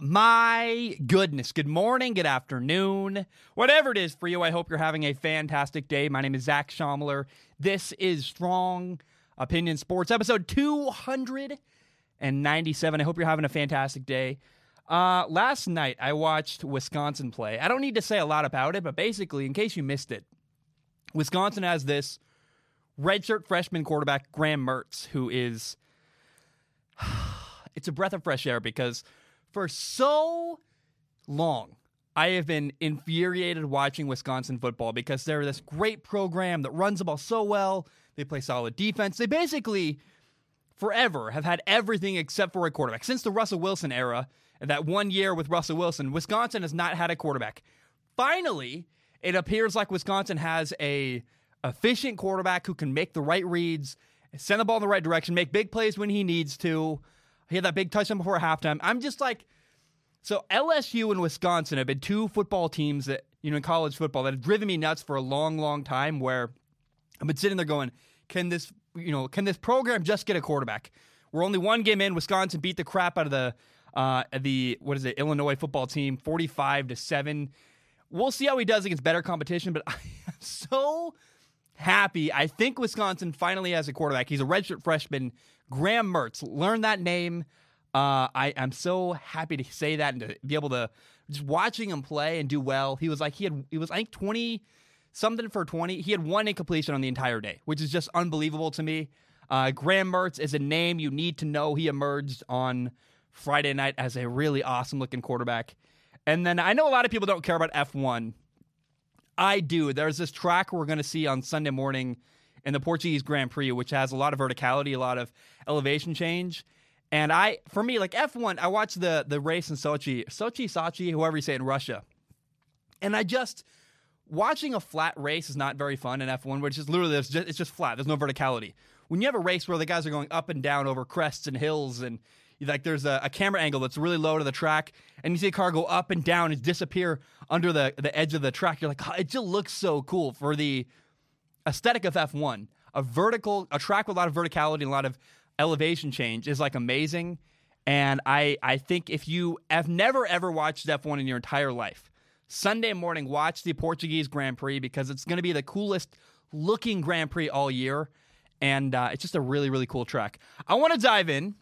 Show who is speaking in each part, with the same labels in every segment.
Speaker 1: my goodness. Good morning, good afternoon, whatever it is for you. I hope you're having a fantastic day. My name is Zac Shomler. This is Strong Opinion Sports, episode 297. I hope you're having a fantastic day. Uh, last night, I watched Wisconsin play. I don't need to say a lot about it, but basically, in case you missed it, Wisconsin has this redshirt freshman quarterback, Graham Mertz, who is. It's a breath of fresh air because for so long, I have been infuriated watching Wisconsin football because they're this great program that runs the ball so well. They play solid defense. They basically, forever, have had everything except for a quarterback. Since the Russell Wilson era, that one year with Russell Wilson, Wisconsin has not had a quarterback. Finally, it appears like Wisconsin has a efficient quarterback who can make the right reads, send the ball in the right direction, make big plays when he needs to. He had that big touchdown before halftime. I'm just like, so LSU and Wisconsin have been two football teams that, you know, in college football that have driven me nuts for a long, long time where I've been sitting there going, can this, you know, can this program just get a quarterback? We're only one game in. Wisconsin beat the crap out of the, uh, the, what is it, Illinois football team, 45 to 7. We'll see how he does against better competition, but I am so happy. I think Wisconsin finally has a quarterback. He's a redshirt freshman, Graham Mertz. Learn that name. Uh, I, I'm so happy to say that and to be able to just watching him play and do well. He was like he had he was I think 20 something for 20. He had one incompletion on the entire day, which is just unbelievable to me. Uh, Graham Mertz is a name you need to know. He emerged on Friday night as a really awesome looking quarterback. And then I know a lot of people don't care about F1. I do. There's this track we're going to see on Sunday morning in the Portuguese Grand Prix, which has a lot of verticality, a lot of elevation change. And I, for me, like F1, I watched the the race in Sochi, Sochi, Sochi, whoever you say in Russia. And I just, watching a flat race is not very fun in F1, which is literally, it's just, it's just flat. There's no verticality. When you have a race where the guys are going up and down over crests and hills and like there's a, a, camera angle that's really low to the track, and you see a car go up and down and disappear under the, the edge of the track. You're like, oh, it just looks so cool for the aesthetic of F1. A vertical, a track with a lot of verticality and a lot of elevation change is like amazing. And I, I think if you have never ever watched F1 in your entire life, Sunday morning, watch the Portuguese Grand Prix because it's going to be the coolest looking Grand Prix all year. And uh, it's just a really, really cool track. I want to dive in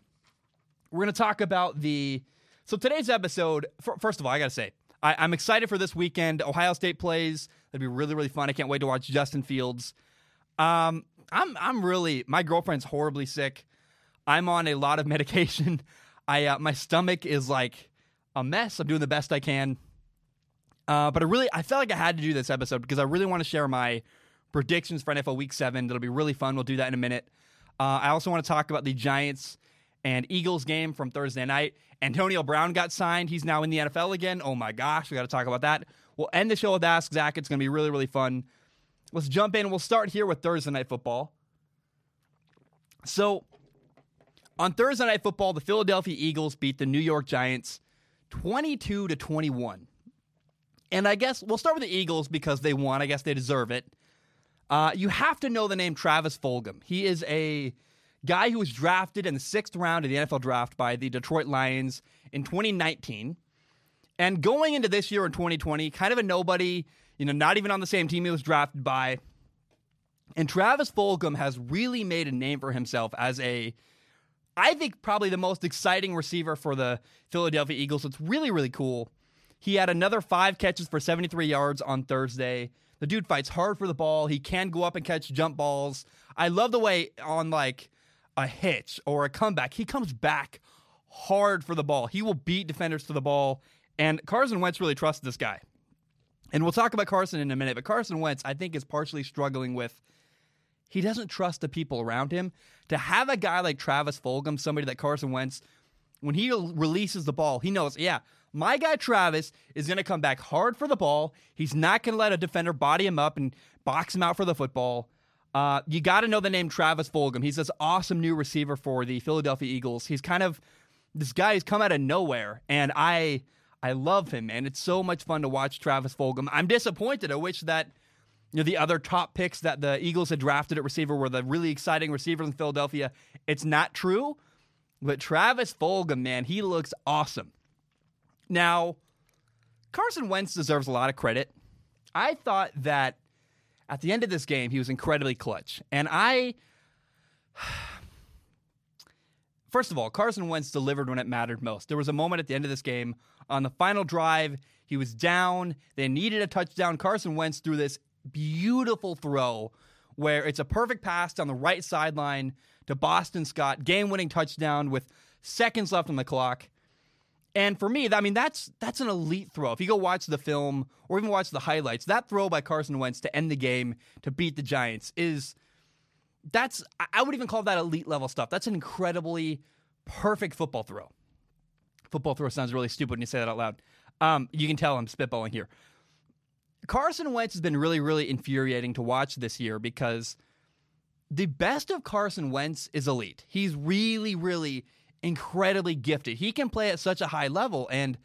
Speaker 1: we're going to talk about the. So today's episode, first of all, I got to say, I, I'm excited for this weekend. Ohio State plays. That'd be really, really fun. I can't wait to watch Justin Fields. Um, I'm, I'm really, my girlfriend's horribly sick. I'm on a lot of medication. I, uh, my stomach is like a mess. I'm doing the best I can. Uh, but I really, I felt like I had to do this episode because I really want to share my predictions for NFL Week Seven. That'll be really fun. We'll do that in a minute. Uh, I also want to talk about the Giants and Eagles game from Thursday night. Antonio Brown got signed. He's now in the NFL again. Oh my gosh, we got to talk about that. We'll end the show with Ask Zac. It's going to be really, really fun. Let's jump in. We'll start here with Thursday night football. So, on Thursday night football, the Philadelphia Eagles beat the New York Giants 22 to 21. And I guess we'll start with the Eagles because they won. I guess they deserve it. Uh, you have to know the name Travis Fulgham. He is a guy who was drafted in the sixth round of the NFL draft by the Detroit Lions in 2019. And going into this year in 2020, kind of a nobody, you know, not even on the same team he was drafted by. And Travis Fulgham has really made a name for himself as a, I think, probably the most exciting receiver for the Philadelphia Eagles. It's really, really cool. He had another five catches for 73 yards on Thursday. The dude fights hard for the ball. He can go up and catch jump balls. I love the way on like a hitch or a comeback, he comes back hard for the ball. He will beat defenders to the ball. And Carson Wentz really trusts this guy. And we'll talk about Carson in a minute, but Carson Wentz, I think, is partially struggling with he doesn't trust the people around him. To have a guy like Travis Fulgham, somebody that Carson Wentz, when he releases the ball, he knows, yeah, my guy Travis is going to come back hard for the ball. He's not going to let a defender body him up and box him out for the football. Uh, you got to know the name Travis Fulgham. He's this awesome new receiver for the Philadelphia Eagles. He's kind of this guy who's come out of nowhere, and I I love him, man. It's so much fun to watch Travis Fulgham. I'm disappointed. I wish that you know the other top picks that the Eagles had drafted at receiver were the really exciting receivers in Philadelphia. It's not true, but Travis Fulgham, man, he looks awesome. Now, Carson Wentz deserves a lot of credit. I thought that at the end of this game, he was incredibly clutch. And I. First of all, Carson Wentz delivered when it mattered most. There was a moment at the end of this game on the final drive. He was down. They needed a touchdown. Carson Wentz threw this beautiful throw where it's a perfect pass down the right sideline to Boston Scott, game winning touchdown with seconds left on the clock. And for me, I mean that's that's an elite throw. If you go watch the film or even watch the highlights, that throw by Carson Wentz to end the game to beat the Giants is that's I would even call that elite level stuff. That's an incredibly perfect football throw. Football throw sounds really stupid when you say that out loud. Um, you can tell I'm spitballing here. Carson Wentz has been really, really infuriating to watch this year because the best of Carson Wentz is elite. He's really, really incredibly gifted. He can play at such a high level, and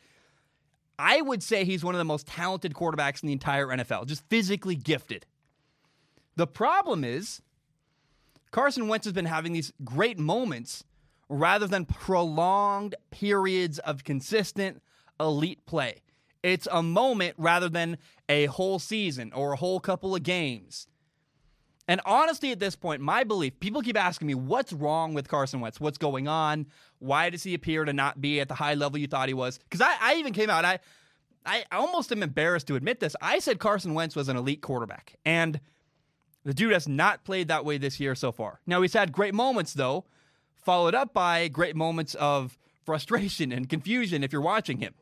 Speaker 1: I would say he's one of the most talented quarterbacks in the entire NFL, just physically gifted. The problem is, Carson Wentz has been having these great moments rather than prolonged periods of consistent elite play. It's a moment rather than a whole season or a whole couple of games. And honestly, at this point, my belief people keep asking me, what's wrong with Carson Wentz? What's going on? Why does he appear to not be at the high level you thought he was? Because I, I even came out, I, I almost am embarrassed to admit this. I said Carson Wentz was an elite quarterback. And the dude has not played that way this year so far. Now, he's had great moments, though, followed up by great moments of frustration and confusion if you're watching him.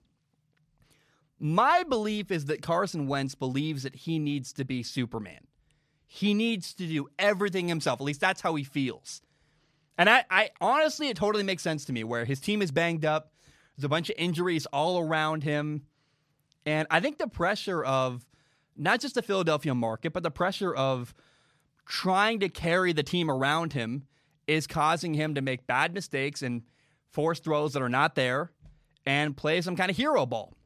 Speaker 1: My belief is that Carson Wentz believes that he needs to be Superman. He needs to do everything himself. At least that's how he feels. And I, I honestly, it totally makes sense to me where his team is banged up. There's a bunch of injuries all around him. And I think the pressure of not just the Philadelphia market, but the pressure of trying to carry the team around him is causing him to make bad mistakes and force throws that are not there and play some kind of hero ball.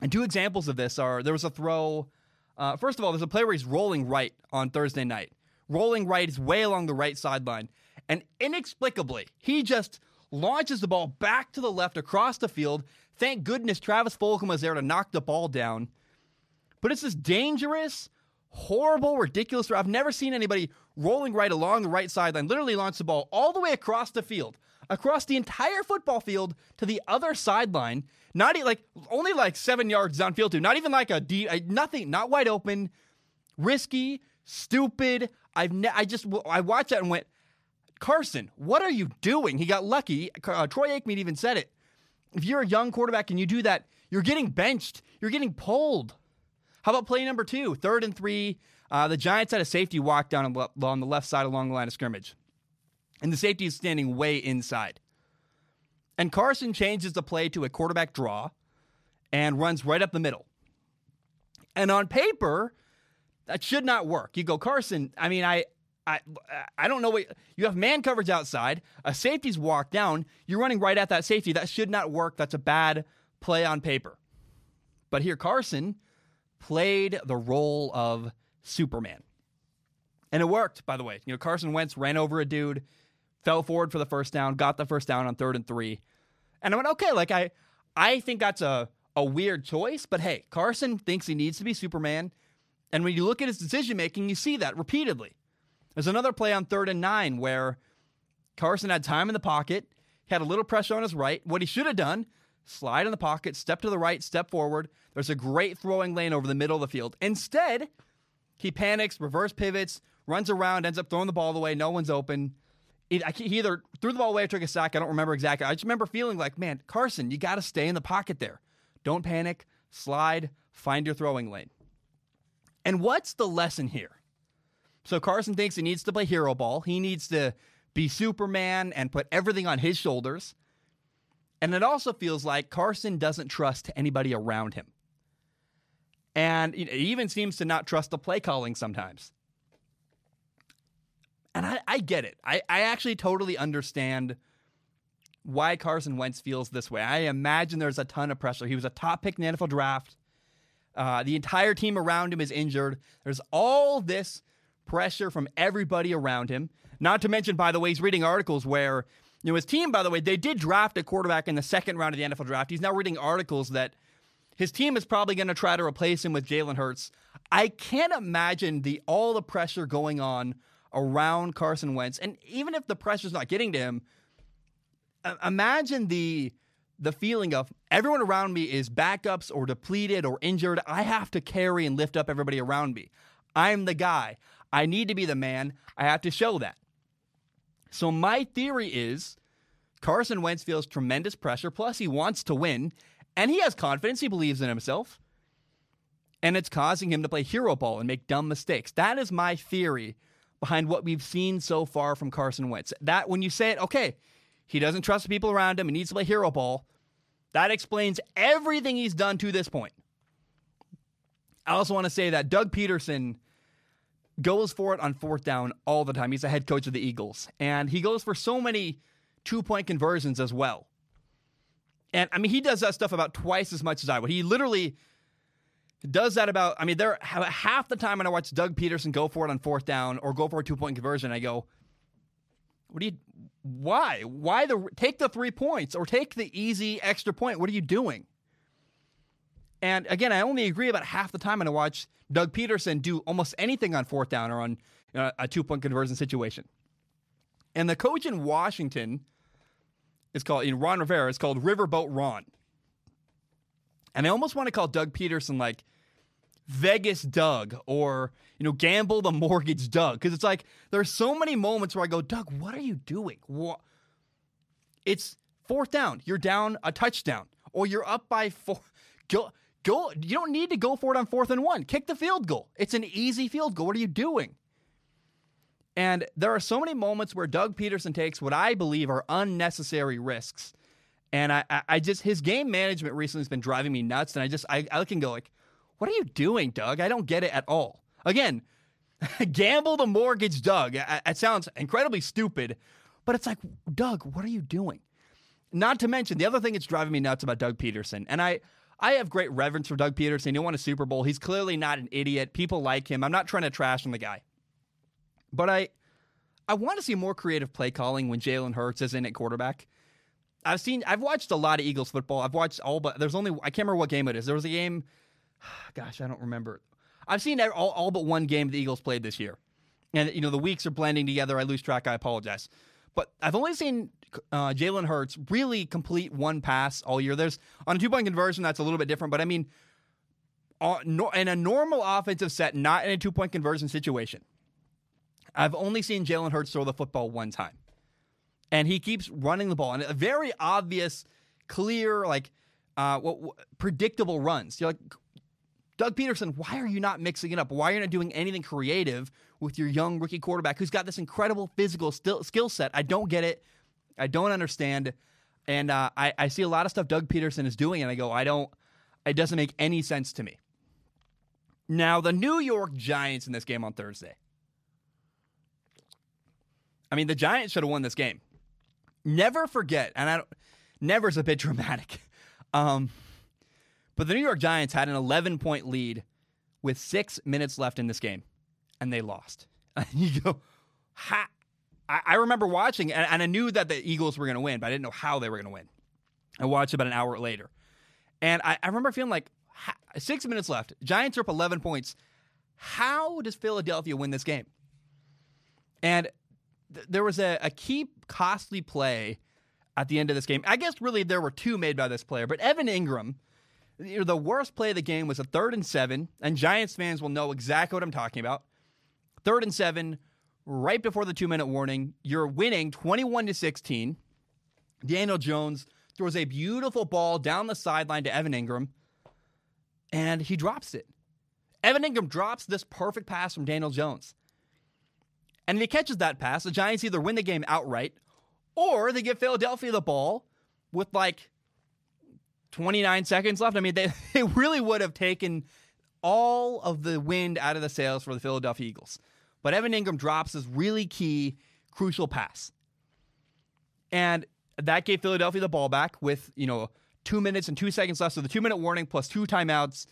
Speaker 1: And two examples of this are there was a throw. Uh, first of all, there's a play where he's rolling right on Thursday night. Rolling right is way along the right sideline. And inexplicably, he just launches the ball back to the left across the field. Thank goodness Travis Fulgham was there to knock the ball down. But it's this dangerous, horrible, ridiculous throw. I've never seen anybody rolling right along the right sideline, literally launch the ball all the way across the field, across the entire football field to the other sideline not like only like seven yards downfield too. Not even like a deep, nothing, not wide open, risky, stupid. I've ne- I just I watched that and went, Carson, what are you doing? He got lucky. Uh, Troy Aikman even said it. If you're a young quarterback and you do that, you're getting benched. You're getting pulled. How about play number two, third and three? Uh, the Giants had a safety walk down on the left side along the line of scrimmage, and the safety is standing way inside. And Carson changes the play to a quarterback draw and runs right up the middle. And on paper, that should not work. You go, Carson, I mean, I I I don't know what you have man coverage outside, a safety's walked down, you're running right at that safety. That should not work. That's a bad play on paper. But here Carson played the role of Superman. And it worked, by the way. You know, Carson Wentz ran over a dude, fell forward for the first down, got the first down on third and three. And I went, okay, like I I think that's a, a weird choice, but hey, Carson thinks he needs to be Superman. And when you look at his decision making, you see that repeatedly. There's another play on third and nine where Carson had time in the pocket, had a little pressure on his right. What he should have done, slide in the pocket, step to the right, step forward. There's a great throwing lane over the middle of the field. Instead, he panics, reverse pivots, runs around, ends up throwing the ball away. No one's open he either threw the ball away or took a sack. I don't remember exactly. I just remember feeling like, man, Carson, you got to stay in the pocket there. Don't panic, slide, find your throwing lane. And what's the lesson here? So Carson thinks he needs to play hero ball. He needs to be Superman and put everything on his shoulders. And it also feels like Carson doesn't trust anybody around him. And he even seems to not trust the play calling sometimes. And I, I get it. I, I actually totally understand why Carson Wentz feels this way. I imagine there's a ton of pressure. He was a top pick in the NFL draft. Uh, the entire team around him is injured. There's all this pressure from everybody around him. Not to mention, by the way, he's reading articles where You know, his team, by the way, they did draft a quarterback in the second round of the NFL draft. He's now reading articles that his team is probably going to try to replace him with Jalen Hurts. I can't imagine the all the pressure going on around Carson Wentz, and even if the pressure's not getting to him, imagine the the feeling of everyone around me is backups or depleted or injured. I have to carry and lift up everybody around me. I'm the guy. I need to be the man. I have to show that. So my theory is Carson Wentz feels tremendous pressure. Plus, he wants to win, and he has confidence. He believes in himself, and it's causing him to play hero ball and make dumb mistakes. That is my theory behind what we've seen so far from Carson Wentz. That when you say it, okay, he doesn't trust the people around him. He needs to play hero ball. That explains everything he's done to this point. I also want to say that Doug Pederson goes for it on fourth down all the time. He's the head coach of the Eagles, and he goes for so many two point conversions as well. And I mean, he does that stuff about twice as much as I would. He literally does that about, I mean, there half the time when I watch Doug Pederson go for it on fourth down or go for a two point conversion, I go, what do you, why? Why the, take the three points or take the easy extra point? What are you doing? And again, I only agree about half the time when I watch Doug Pederson do almost anything on fourth down or on you know, a two point conversion situation. And the coach in Washington is called, in Ron Rivera, is called Riverboat Ron. And I almost want to call Doug Pederson like Vegas Doug or, you know, Gamble the Mortgage Doug. Because it's like there's so many moments where I go, Doug, what are you doing? What? It's fourth down. You're down a touchdown. Or you're up by four. Go, go. You don't need to go for it on fourth and one. Kick the field goal. It's an easy field goal. What are you doing? And there are so many moments where Doug Pederson takes what I believe are unnecessary risks. And I, I just his game management recently has been driving me nuts. And I just I, I can go like, what are you doing, Doug? I don't get it at all. Again, gamble the mortgage, Doug. It sounds incredibly stupid, but it's like, Doug, what are you doing? Not to mention the other thing that's driving me nuts about Doug Pederson, and I I have great reverence for Doug Pederson. He won a Super Bowl. He's clearly not an idiot. People like him. I'm not trying to trash on the guy. But I I want to see more creative play calling when Jalen Hurts is in at quarterback. I've seen I've watched a lot of Eagles football. I've watched all but there's only I can't remember what game it is. There was a game gosh, I don't remember. I've seen all, all but one game the Eagles played this year. And you know, the weeks are blending together. I lose track. I apologize. But I've only seen uh, Jalen Hurts really complete one pass all year. There's on a two point conversion that's a little bit different, but I mean, uh, in a normal offensive set, not in a two point conversion situation, I've only seen Jalen Hurts throw the football one time, and he keeps running the ball and a very obvious, clear, like uh, what, what, predictable runs. You're like. Doug Pederson, why are you not mixing it up? Why are you not doing anything creative with your young rookie quarterback who's got this incredible physical skill set? I don't get it. I don't understand. And uh, I, I see a lot of stuff Doug Pederson is doing, and I go, I don't, it doesn't make any sense to me. Now, the New York Giants in this game on Thursday. I mean, the Giants should have won this game. Never forget, and I don't, never is a bit dramatic. Um, but the New York Giants had an 11 point lead with six minutes left in this game, and they lost. And you go, ha, I, remember watching, and, and I knew that the Eagles were going to win, but I didn't know how they were going to win. I watched about an hour later. And I, I remember feeling like six minutes left. Giants are up 11 points. How does Philadelphia win this game? And th- there was a, a key costly play at the end of this game. I guess really there were two made by this player, but Evan Engram, you know, the worst play of the game was a third and seven, and Giants fans will know exactly what I'm talking about. Third and seven, right before the two minute warning. You're winning 21 to 16. Daniel Jones throws a beautiful ball down the sideline to Evan Engram, and he drops it. Evan Engram drops this perfect pass from Daniel Jones. And if he catches that pass, the Giants either win the game outright or they give Philadelphia the ball with like 29 seconds left. I mean, they, they really would have taken all of the wind out of the sails for the Philadelphia Eagles. But Evan Engram drops this really key, crucial pass. And that gave Philadelphia the ball back with, you know, two minutes and two seconds left. So the two minute warning plus two timeouts.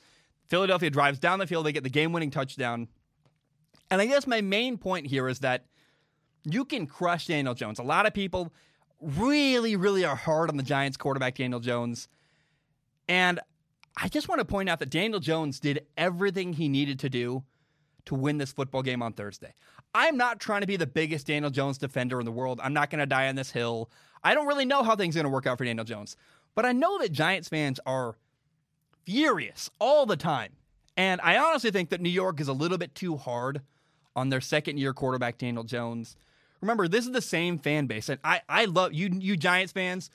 Speaker 1: Philadelphia drives down the field. They get the game winning touchdown. And I guess my main point here is that you can crush Daniel Jones. A lot of people really, really are hard on the Giants quarterback, Daniel Jones. And I just want to point out that Daniel Jones did everything he needed to do to win this football game on Thursday. I'm not trying to be the biggest Daniel Jones defender in the world. I'm not going to die on this hill. I don't really know how things are going to work out for Daniel Jones. But I know that Giants fans are furious all the time. And I honestly think that New York is a little bit too hard on their second year quarterback, Daniel Jones. Remember, this is the same fan base. And I, I love you, you Giants fans.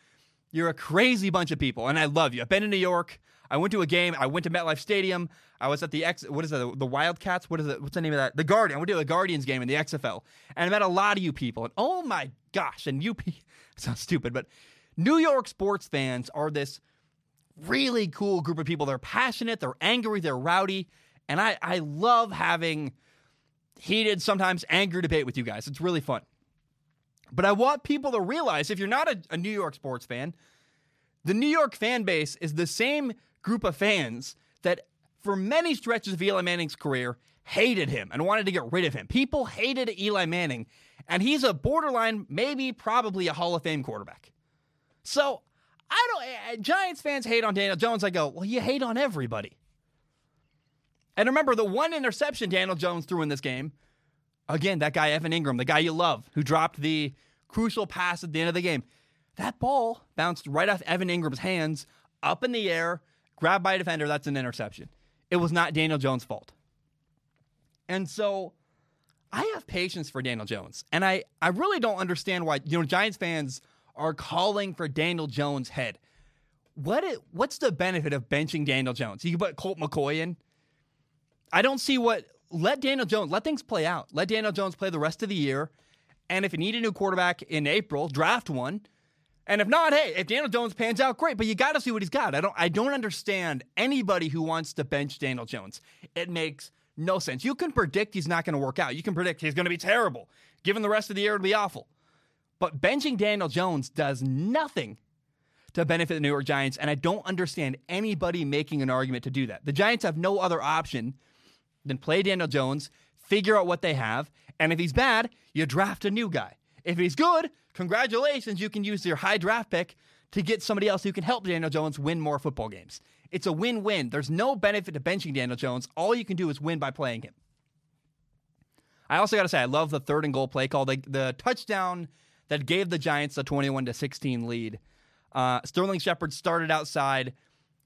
Speaker 1: You're a crazy bunch of people, and I love you. I've been in New York. I went to a game. I went to MetLife Stadium. I was at the X. What is it? The Wildcats. What is it? What's the name of that? The Guardian. I went to a Guardians game in the XFL, and I met a lot of you people. And oh my gosh! And you sounds stupid, but New York sports fans are this really cool group of people. They're passionate. They're angry. They're rowdy, and I I love having heated, sometimes angry debate with you guys. It's really fun. But I want people to realize if you're not a, a New York sports fan, the New York fan base is the same group of fans that for many stretches of Eli Manning's career hated him and wanted to get rid of him. People hated Eli Manning, and he's a borderline, maybe probably a Hall of Fame quarterback. So I don't. Eh, Giants fans hate on Daniel Jones. I go, well, you hate on everybody. And remember, the one interception Daniel Jones threw in this game, again, that guy Evan Engram, the guy you love, who dropped the crucial pass at the end of the game. That ball bounced right off Evan Engram's hands, up in the air, grabbed by a defender. That's an interception. It was not Daniel Jones' fault. And so I have patience for Daniel Jones. And I, I really don't understand why, you know, Giants fans are calling for Daniel Jones' head. What it, what's the benefit of benching Daniel Jones? You can put Colt McCoy in. I don't see what let Daniel Jones let things play out. Let Daniel Jones play the rest of the year. And if you need a new quarterback in April, draft one. And if not, hey, if Daniel Jones pans out, great. But you got to see what he's got. I don't. I don't understand anybody who wants to bench Daniel Jones. It makes no sense. You can predict he's not going to work out. You can predict he's going to be terrible. Given the rest of the year, it'll be awful. But benching Daniel Jones does nothing to benefit the New York Giants, and I don't understand anybody making an argument to do that. The Giants have no other option than play Daniel Jones, figure out what they have, and if he's bad, you draft a new guy. If he's good, congratulations, you can use your high draft pick to get somebody else who can help Daniel Jones win more football games. It's a win win. There's no benefit to benching Daniel Jones. All you can do is win by playing him. I also got to say, I love the third and goal play call. The, the touchdown that gave the Giants a 21 to 16 lead. Uh, Sterling Shepard started outside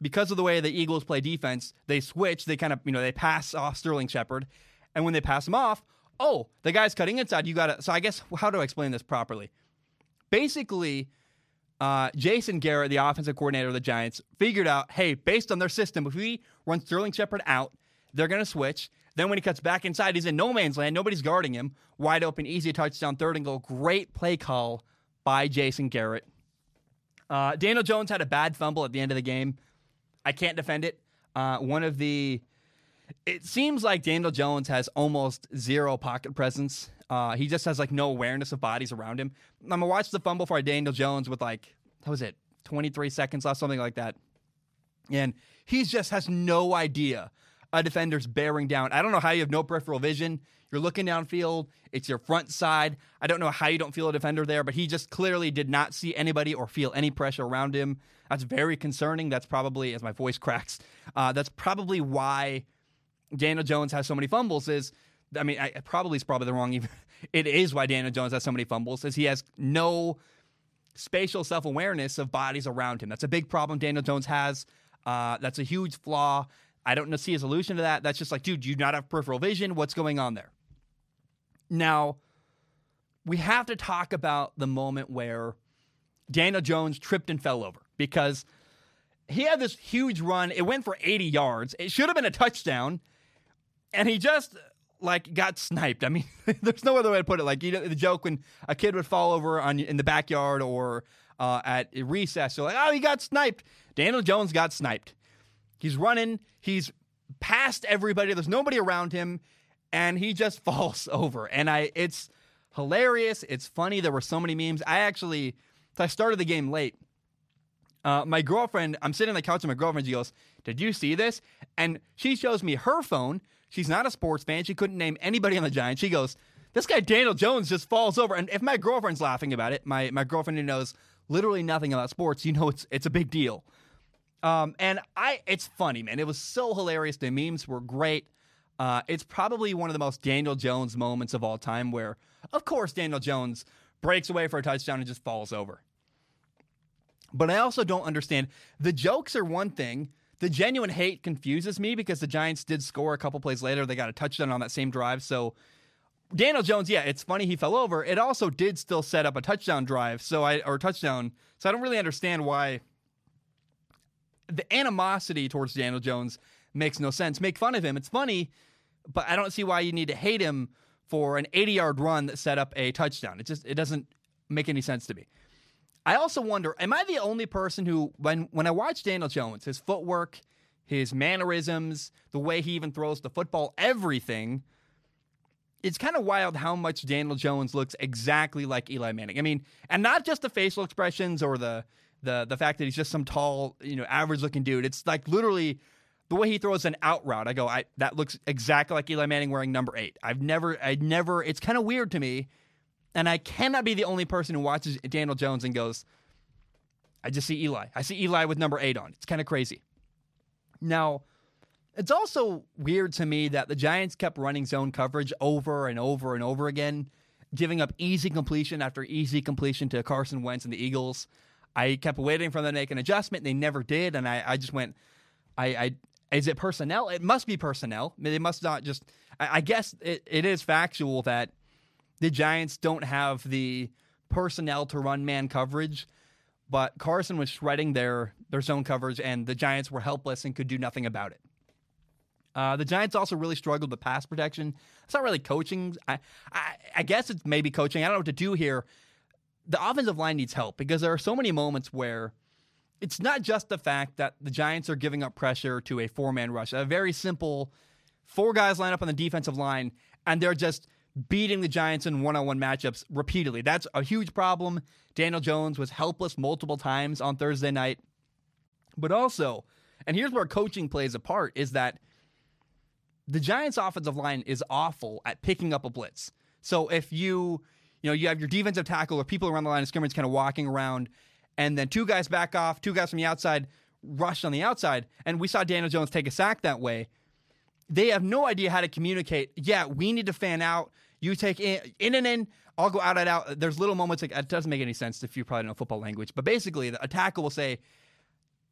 Speaker 1: because of the way the Eagles play defense. They switch. They kind of you know they pass off Sterling Shepard, and when they pass him off, oh, the guy's cutting inside. You got to. So I guess how do I explain this properly? Basically, uh, Jason Garrett, the offensive coordinator of the Giants, figured out, hey, based on their system, if we run Sterling Shepard out, they're going to switch. Then when he cuts back inside, he's in no man's land. Nobody's guarding him. Wide open, easy touchdown, third and goal. Great play call by Jason Garrett. Uh, Daniel Jones had a bad fumble at the end of the game. I can't defend it. Uh, one of the it seems like Daniel Jones has almost zero pocket presence. Uh, he just has like no awareness of bodies around him. I'm gonna watch the fumble for Daniel Jones with like how was it 23 seconds left, something like that, and he just has no idea a defender's bearing down. I don't know how you have no peripheral vision. You're looking downfield. It's your front side. I don't know how you don't feel a defender there, but he just clearly did not see anybody or feel any pressure around him. That's very concerning. That's probably, as my voice cracks, uh, that's probably why Daniel Jones has so many fumbles is I mean, I, probably is probably the wrong. Even, it is why Daniel Jones has so many fumbles is he has no spatial self awareness of bodies around him. That's a big problem Daniel Jones has. Uh, that's a huge flaw. I don't see a solution to that. That's just like, dude, you not have peripheral vision. What's going on there? Now, we have to talk about the moment where Daniel Jones tripped and fell over because he had this huge run. It went for 80 yards. It should have been a touchdown and he just like got sniped. I mean, there's no other way to put it. Like you know, the joke when a kid would fall over on in the backyard or uh, at recess, so like, oh, he got sniped. Daniel Jones got sniped. He's running. He's past everybody. There's nobody around him, and he just falls over. And I, it's hilarious. It's funny. There were so many memes. I actually, I started the game late. Uh, my girlfriend, I'm sitting on the couch with my girlfriend. She goes, "Did you see this?" And she shows me her phone She's not a sports fan. She couldn't name anybody on the Giants. She goes, This guy Daniel Jones just falls over, and if my girlfriend's laughing about it, my my girlfriend who knows literally nothing about sports, you know it's it's a big deal. Um, and I, it's funny, man. It was so hilarious. The memes were great. Uh, it's probably one of the most Daniel Jones moments of all time, where of course Daniel Jones breaks away for a touchdown and just falls over. But I also don't understand. The jokes are one thing. The genuine hate confuses me because the Giants did score a couple plays later. They got a touchdown on that same drive. So Daniel Jones, yeah, it's funny he fell over. It also did still set up a touchdown drive, so I or touchdown. So I don't really understand why the animosity towards Daniel Jones makes no sense. Make fun of him. It's funny, but I don't see why you need to hate him for an 80-yard run that set up a touchdown. It just it doesn't make any sense to me. I also wonder, am I the only person who, when when I watch Daniel Jones, his footwork, his mannerisms, the way he even throws the football, everything, it's kind of wild how much Daniel Jones looks exactly like Eli Manning. I mean, and not just the facial expressions or the the the fact that he's just some tall, you know, average looking dude. It's like literally the way he throws an out route. I go, I that looks exactly like Eli Manning wearing number eight. I've never, I never. It's kind of weird to me and I cannot be the only person who watches Daniel Jones and goes, I just see Eli. I see Eli with number eight on. It's kind of crazy. Now, it's also weird to me that the Giants kept running zone coverage over and over and over again, giving up easy completion after easy completion to Carson Wentz and the Eagles. I kept waiting for them to make an adjustment. They never did, and I, I just went, I, I, is it personnel? It must be personnel. They must not just. I, I guess it, it is factual that the Giants don't have the personnel to run man coverage, but Carson was shredding their their zone coverage, and the Giants were helpless and could do nothing about it. Uh, the Giants also really struggled with pass protection. It's not really coaching. I, I, I guess it's maybe coaching. I don't know what to do here. The offensive line needs help because there are so many moments where it's not just the fact that the Giants are giving up pressure to a four man rush. A very simple four guys line up on the defensive line, and they're just beating the Giants in one on one matchups repeatedly. That's a huge problem. Daniel Jones was helpless multiple times on Thursday night. But also, and here's where coaching plays a part, is that the Giants' offensive line is awful at picking up a blitz. So if you, you know, you have your defensive tackle or people around the line of scrimmage kind of walking around, and then two guys back off, two guys from the outside rush on the outside, and we saw Daniel Jones take a sack that way. They have no idea how to communicate. Yeah, we need to fan out. You take in, in and in. I'll go out and out. There's little moments like it doesn't make any sense if you probably know football language, but basically, the tackle will say,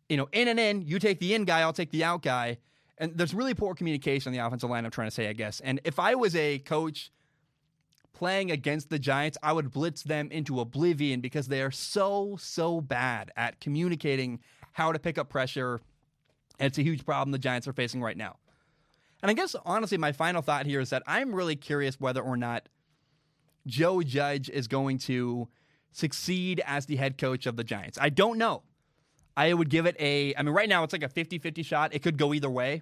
Speaker 1: you know, in and in. You take the in guy. I'll take the out guy. And there's really poor communication on the offensive line. I'm trying to say, I guess. And if I was a coach playing against the Giants, I would blitz them into oblivion because they are so so bad at communicating how to pick up pressure. And it's a huge problem the Giants are facing right now. And I guess honestly, my final thought here is that I'm really curious whether or not Joe Judge is going to succeed as the head coach of the Giants. I don't know. I would give it a, I mean, right now it's like a 50 50 shot. It could go either way.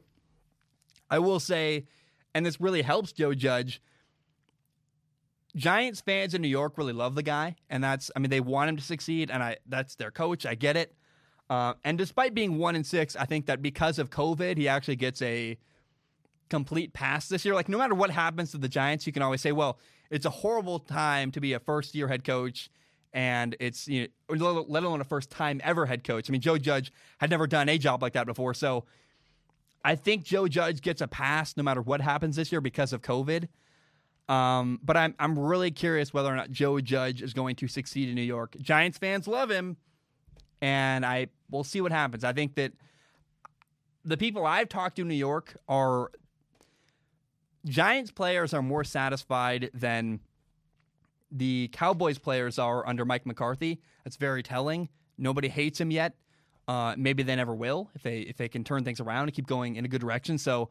Speaker 1: I will say, and this really helps Joe Judge. Giants fans in New York really love the guy, and that's I mean they want him to succeed, and I that's their coach. I get it. Uh, and despite being one and six, I think that because of COVID, he actually gets a complete pass this year. Like no matter what happens to the Giants, you can always say, well, it's a horrible time to be a first year head coach and it's you know let alone a first time ever head coach. I mean, Joe Judge had never done a job like that before, so I think Joe Judge gets a pass no matter what happens this year because of COVID. Um, but I'm I'm really curious whether or not Joe Judge is going to succeed in New York. Giants fans love him, and I we'll see what happens. I think that the people I've talked to in New York are Giants players are more satisfied than the Cowboys players are under Mike McCarthy. That's very telling. Nobody hates him yet. Uh, maybe they never will if they if they can turn things around and keep going in a good direction. So,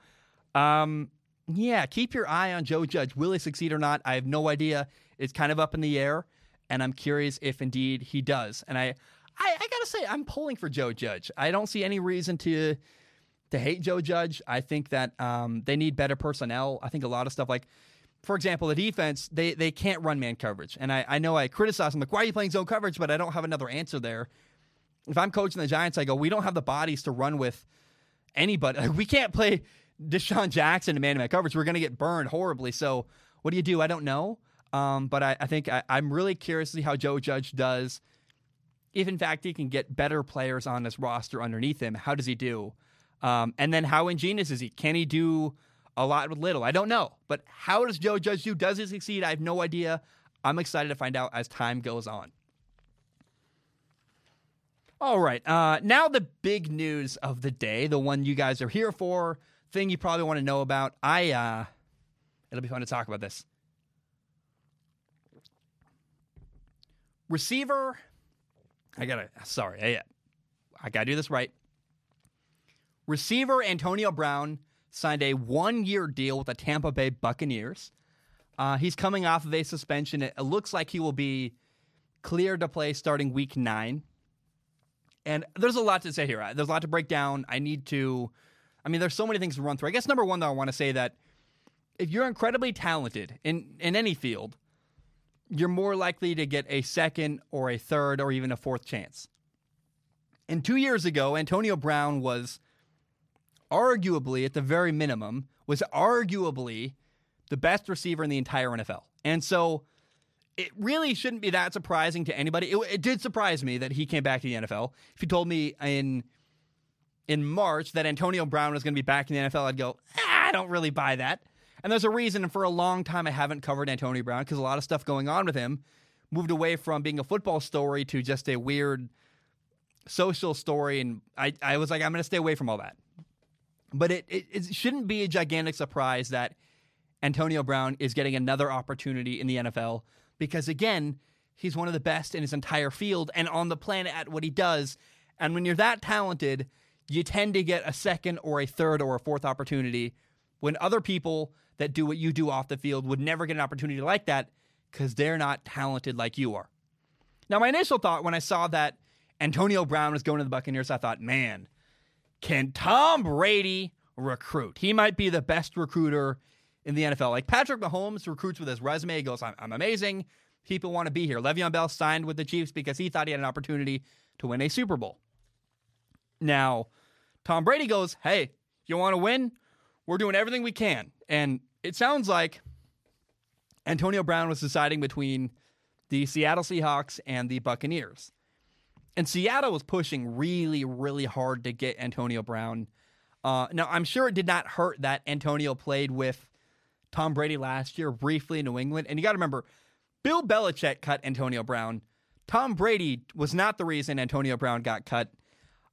Speaker 1: um, yeah, keep your eye on Joe Judge. Will he succeed or not? I have no idea. It's kind of up in the air, and I'm curious if indeed he does. And I, I, I gotta say, I'm pulling for Joe Judge. I don't see any reason to to hate Joe Judge. I think that um, they need better personnel. I think a lot of stuff like, for example, the defense, they they can't run man coverage. And I, I know I criticize them like, why are you playing zone coverage? But I don't have another answer there. If I'm coaching the Giants, I go, we don't have the bodies to run with anybody. Like, we can't play DeSean Jackson in man-to-man coverage. We're going to get burned horribly. So What do you do? I don't know. Um, but I, I think I, I'm really curious to see how Joe Judge does. If in fact he can get better players on this roster underneath him, how does he do? Um, and then how ingenious is he? Can he do a lot with little? I don't know. But how does Joe Judge do? Does he succeed? I have no idea. I'm excited to find out as time goes on. All right. Uh, now, the big news of the day, the one you guys are here for, thing you probably want to know about. I, uh, it'll be fun to talk about this. Receiver, I gotta, sorry, I, I gotta do this right. Receiver Antonio Brown signed a one year deal with the Tampa Bay Buccaneers. Uh, he's coming off of a suspension. It, it looks like he will be cleared to play starting week nine. And there's a lot to say here. There's a lot to break down. I need to, I mean, there's so many things to run through. I guess number one, though, I want to say that if you're incredibly talented in, in any field, you're more likely to get a second or a third or even a fourth chance. And two years ago, Antonio Brown was arguably, at the very minimum, was arguably the best receiver in the entire NFL. And so it really shouldn't be that surprising to anybody. It, it, did surprise me that he came back to the NFL. If you told me in in March that Antonio Brown was going to be back in the NFL, I'd go, ah, I don't really buy that. And there's a reason. For a long time, I haven't covered Antonio Brown because a lot of stuff going on with him moved away from being a football story to just a weird social story. And I, I was like, I'm going to stay away from all that. But it, it, it shouldn't be a gigantic surprise that Antonio Brown is getting another opportunity in the NFL because, again, he's one of the best in his entire field and on the planet at what he does. And when you're that talented, you tend to get a second or a third or a fourth opportunity when other people that do what you do off the field would never get an opportunity like that because they're not talented like you are. Now, my initial thought when I saw that Antonio Brown was going to the Buccaneers, I thought, man, can Tom Brady recruit? He might be the best recruiter in the NFL. Like Patrick Mahomes recruits with his resume. He goes, I'm, I'm amazing. People want to be here. Le'Veon Bell signed with the Chiefs because he thought he had an opportunity to win a Super Bowl. Now, Tom Brady goes, Hey, you want to win? We're doing everything we can. And it sounds like Antonio Brown was deciding between the Seattle Seahawks and the Buccaneers. And Seattle was pushing really, really hard to get Antonio Brown. Uh, now, I'm sure it did not hurt that Antonio played with Tom Brady last year briefly in New England. And you got to remember, Bill Belichick cut Antonio Brown. Tom Brady was not the reason Antonio Brown got cut.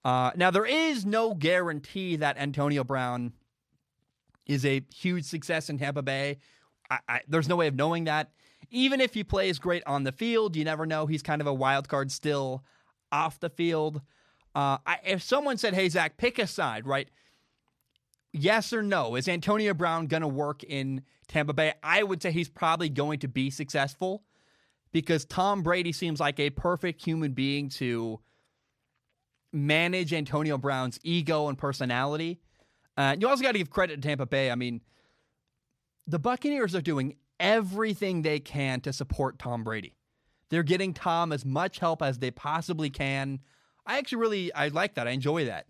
Speaker 1: Uh, now, there is no guarantee that Antonio Brown is a huge success in Tampa Bay. I, I, there's no way of knowing that. Even if he plays great on the field, you never know. He's kind of a wild card still off the field. Uh, I, if someone said, "Hey Zac, pick a side," right? Yes or no? Is Antonio Brown going to work in Tampa Bay? I would say he's probably going to be successful because Tom Brady seems like a perfect human being to manage Antonio Brown's ego and personality. Uh, you also got to give credit to Tampa Bay. I mean, the Buccaneers are doing everything they can to support Tom Brady. They're getting Tom as much help as they possibly can. I actually really I like that. I enjoy that.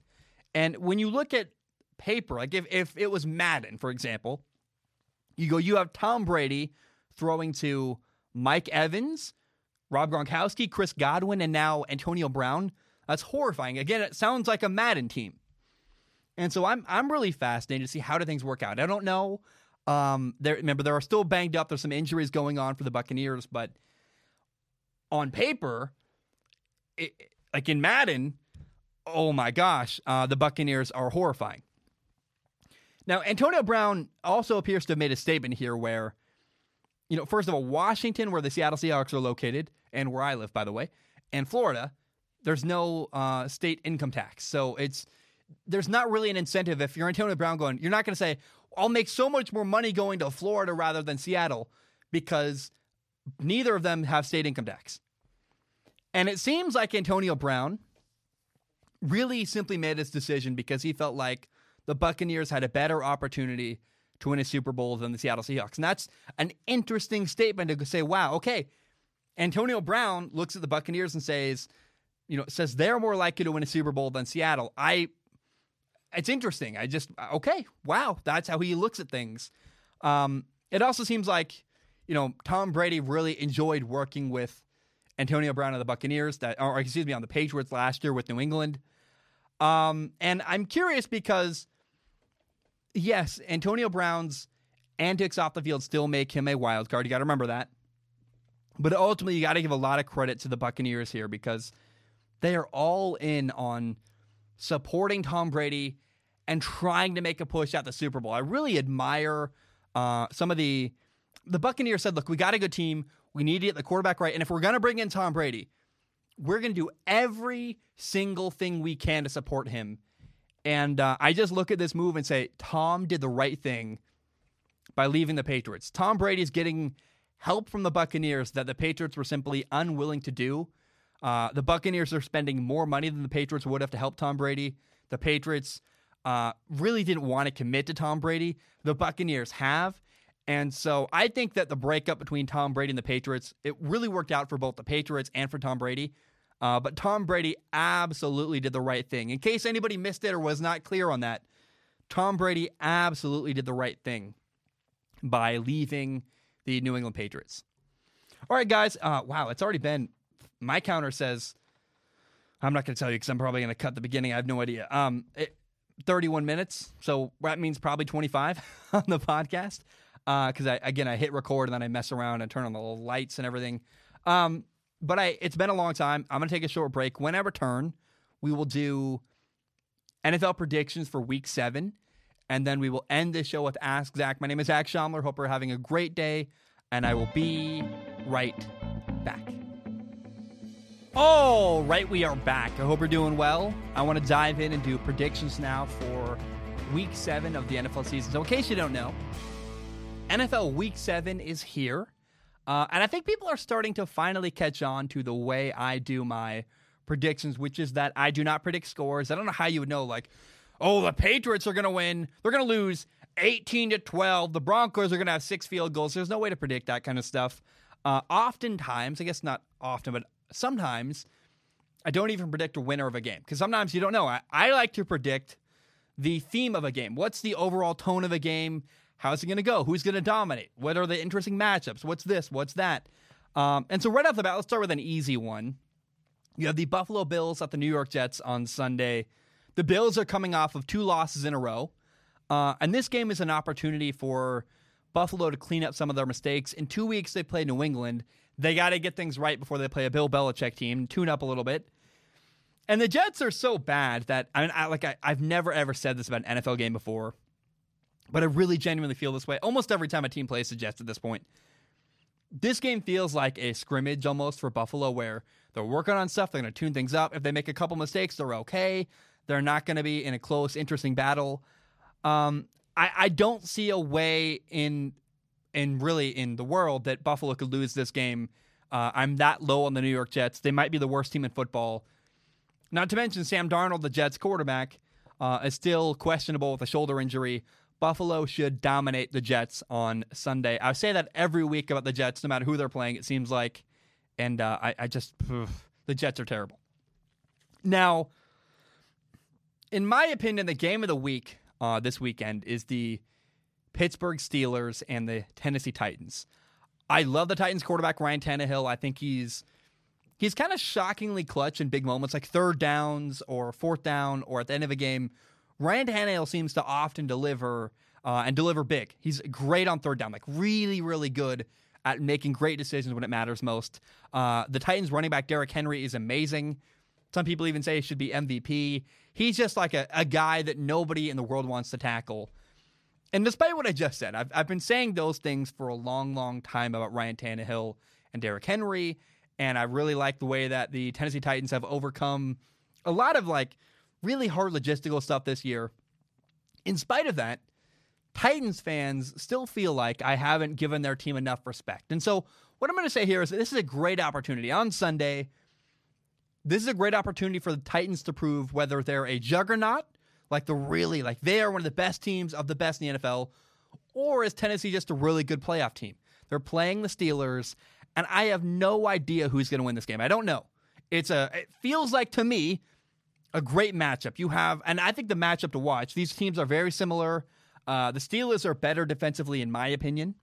Speaker 1: And when you look at paper, like if, if it was Madden, for example, you go, you have Tom Brady throwing to Mike Evans, Rob Gronkowski, Chris Godwin, and now Antonio Brown. That's horrifying. Again, it sounds like a Madden team. And so I'm I'm really fascinated to see how do things work out. I don't know. Um, there remember there are still banged up. There's some injuries going on for the Buccaneers, but on paper, it, like in Madden, oh my gosh, uh, the Buccaneers are horrifying. Now, Antonio Brown also appears to have made a statement here where, you know, first of all, Washington, where the Seattle Seahawks are located, and where I live, by the way, and Florida, there's no uh, state income tax. So it's there's not really an incentive if you're Antonio Brown going, you're not going to say, I'll make so much more money going to Florida rather than Seattle because neither of them have state income tax. And it seems like Antonio Brown really simply made his decision because he felt like the Buccaneers had a better opportunity to win a Super Bowl than the Seattle Seahawks. And that's an interesting statement to say, wow, okay. Antonio Brown looks at the Buccaneers and says, you know, says they're more likely to win a Super Bowl than Seattle. I it's interesting. I just okay, wow, that's how he looks at things. Um, it also seems like you know, Tom Brady really enjoyed working with Antonio Brown of the Buccaneers, that, or excuse me, on the Patriots last year with New England. Um, and I'm curious because, yes, Antonio Brown's antics off the field still make him a wild card. You got to remember that. But ultimately, you got to give a lot of credit to the Buccaneers here because they are all in on supporting Tom Brady and trying to make a push at the Super Bowl. I really admire uh, some of the the Buccaneers said, "Look, we got a good team. We need to get the quarterback right, and if we're going to bring in Tom Brady, we're going to do every single thing we can to support him." And uh, I just look at this move and say, Tom did the right thing by leaving the Patriots. Tom Brady's getting help from the Buccaneers that the Patriots were simply unwilling to do. Uh, the Buccaneers are spending more money than the Patriots would have to help Tom Brady. The Patriots uh, really didn't want to commit to Tom Brady. The Buccaneers have. And so I think that the breakup between Tom Brady and the Patriots, it really worked out for both the Patriots and for Tom Brady. Uh, but Tom Brady absolutely did the right thing. In case anybody missed it or was not clear on that, Tom Brady absolutely did the right thing by leaving the New England Patriots. All right, guys. Uh, wow, it's already been. My counter says, I'm not going to tell you because I'm probably going to cut the beginning. I have no idea. Um, it, 31 minutes, so that means probably 25 on the podcast. Because uh, I again, I hit record and then I mess around and turn on the lights and everything. Um, but I, it's been a long time. I'm going to take a short break. When I return, we will do NFL predictions for Week Seven and then we will end this show with Ask Zac. My name is Zac Shomler. Hope you're having a great day, and I will be right back. All right, we are back. I hope you're doing well. I want to dive in and do predictions now for week seven of the NFL season. So, in case you don't know, NFL week seven is here. Uh, and I think people are starting to finally catch on to the way I do my predictions, which is that I do not predict scores. I don't know how you would know, like, oh, the Patriots are going to win. They're going to lose 18 to 12. The Broncos are going to have six field goals. There's no way to predict that kind of stuff. Uh, oftentimes, I guess not often, but sometimes I don't even predict a winner of a game because sometimes you don't know. I, I like to predict the theme of a game. What's the overall tone of a game? How's it going to go? Who's going to dominate? What are the interesting matchups? What's this? What's that? Um, and so, right off the bat, let's start with an easy one. You have the Buffalo Bills at the New York Jets on Sunday. The Bills are coming off of two losses in a row. Uh, and this game is an opportunity for Buffalo to clean up some of their mistakes. In two weeks, they play New England. They got to get things right before they play a Bill Belichick team, tune up a little bit. And the Jets are so bad that I mean, I, like I, I've never ever said this about an NFL game before, but I really genuinely feel this way almost every time a team plays the Jets at this point. This game feels like a scrimmage almost for Buffalo, where they're working on stuff. They're going to tune things up. If they make a couple mistakes, they're okay. They're not going to be in a close, interesting battle. Um, I, I don't see a way in in really in the world that Buffalo could lose this game. Uh, I'm that low on the New York Jets. They might be the worst team in football. Not to mention Sam Darnold, the Jets quarterback, uh, is still questionable with a shoulder injury. Buffalo should dominate the Jets on Sunday. I say that every week about the Jets, no matter who they're playing. It seems like, and uh, I, I, just ugh, the Jets are terrible. Now, in my opinion, the game of the week uh, this weekend is the Pittsburgh Steelers and the Tennessee Titans. I love the Titans quarterback Ryan Tannehill. I think he's he's kind of shockingly clutch in big moments like third downs or fourth down or at the end of a game. Ryan Tannehill seems to often deliver uh, and deliver big. He's great on third down, like really, really good at making great decisions when it matters most. Uh, the Titans running back Derrick Henry is amazing. Some people even say he should be MVP. He's just like a, a guy that nobody in the world wants to tackle. And despite what I just said, I've, I've been saying those things for a long, long time about Ryan Tannehill and Derrick Henry. And I really like the way that the Tennessee Titans have overcome a lot of like really hard logistical stuff this year. In spite of that, Titans fans still feel like I haven't given their team enough respect. And so, what I'm going to say here is that this is a great opportunity on Sunday this is a great opportunity for the Titans to prove whether they're a juggernaut, like the really, like they are one of the best teams of the best in the NFL, or is Tennessee just a really good playoff team? They're playing the Steelers, and I have no idea who's going to win this game. I don't know. It's a, it feels like to me, a great matchup. You have, and I think the matchup to watch, these teams are very similar. Uh, the Steelers are better defensively, in my opinion.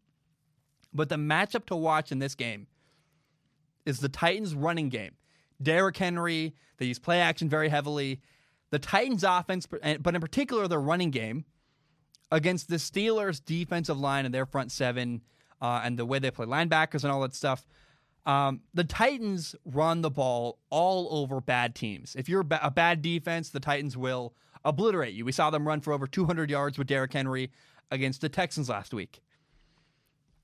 Speaker 1: But the matchup to watch in this game is the Titans running game. Derrick Henry, they use play action very heavily. The Titans offense, but in particular their running game, against the Steelers defensive line and their front seven uh, and the way they play linebackers and all that stuff. Um, the Titans run the ball all over bad teams. If you're a bad defense, the Titans will obliterate you. We saw them run for over 200 yards with Derrick Henry against the Texans last week.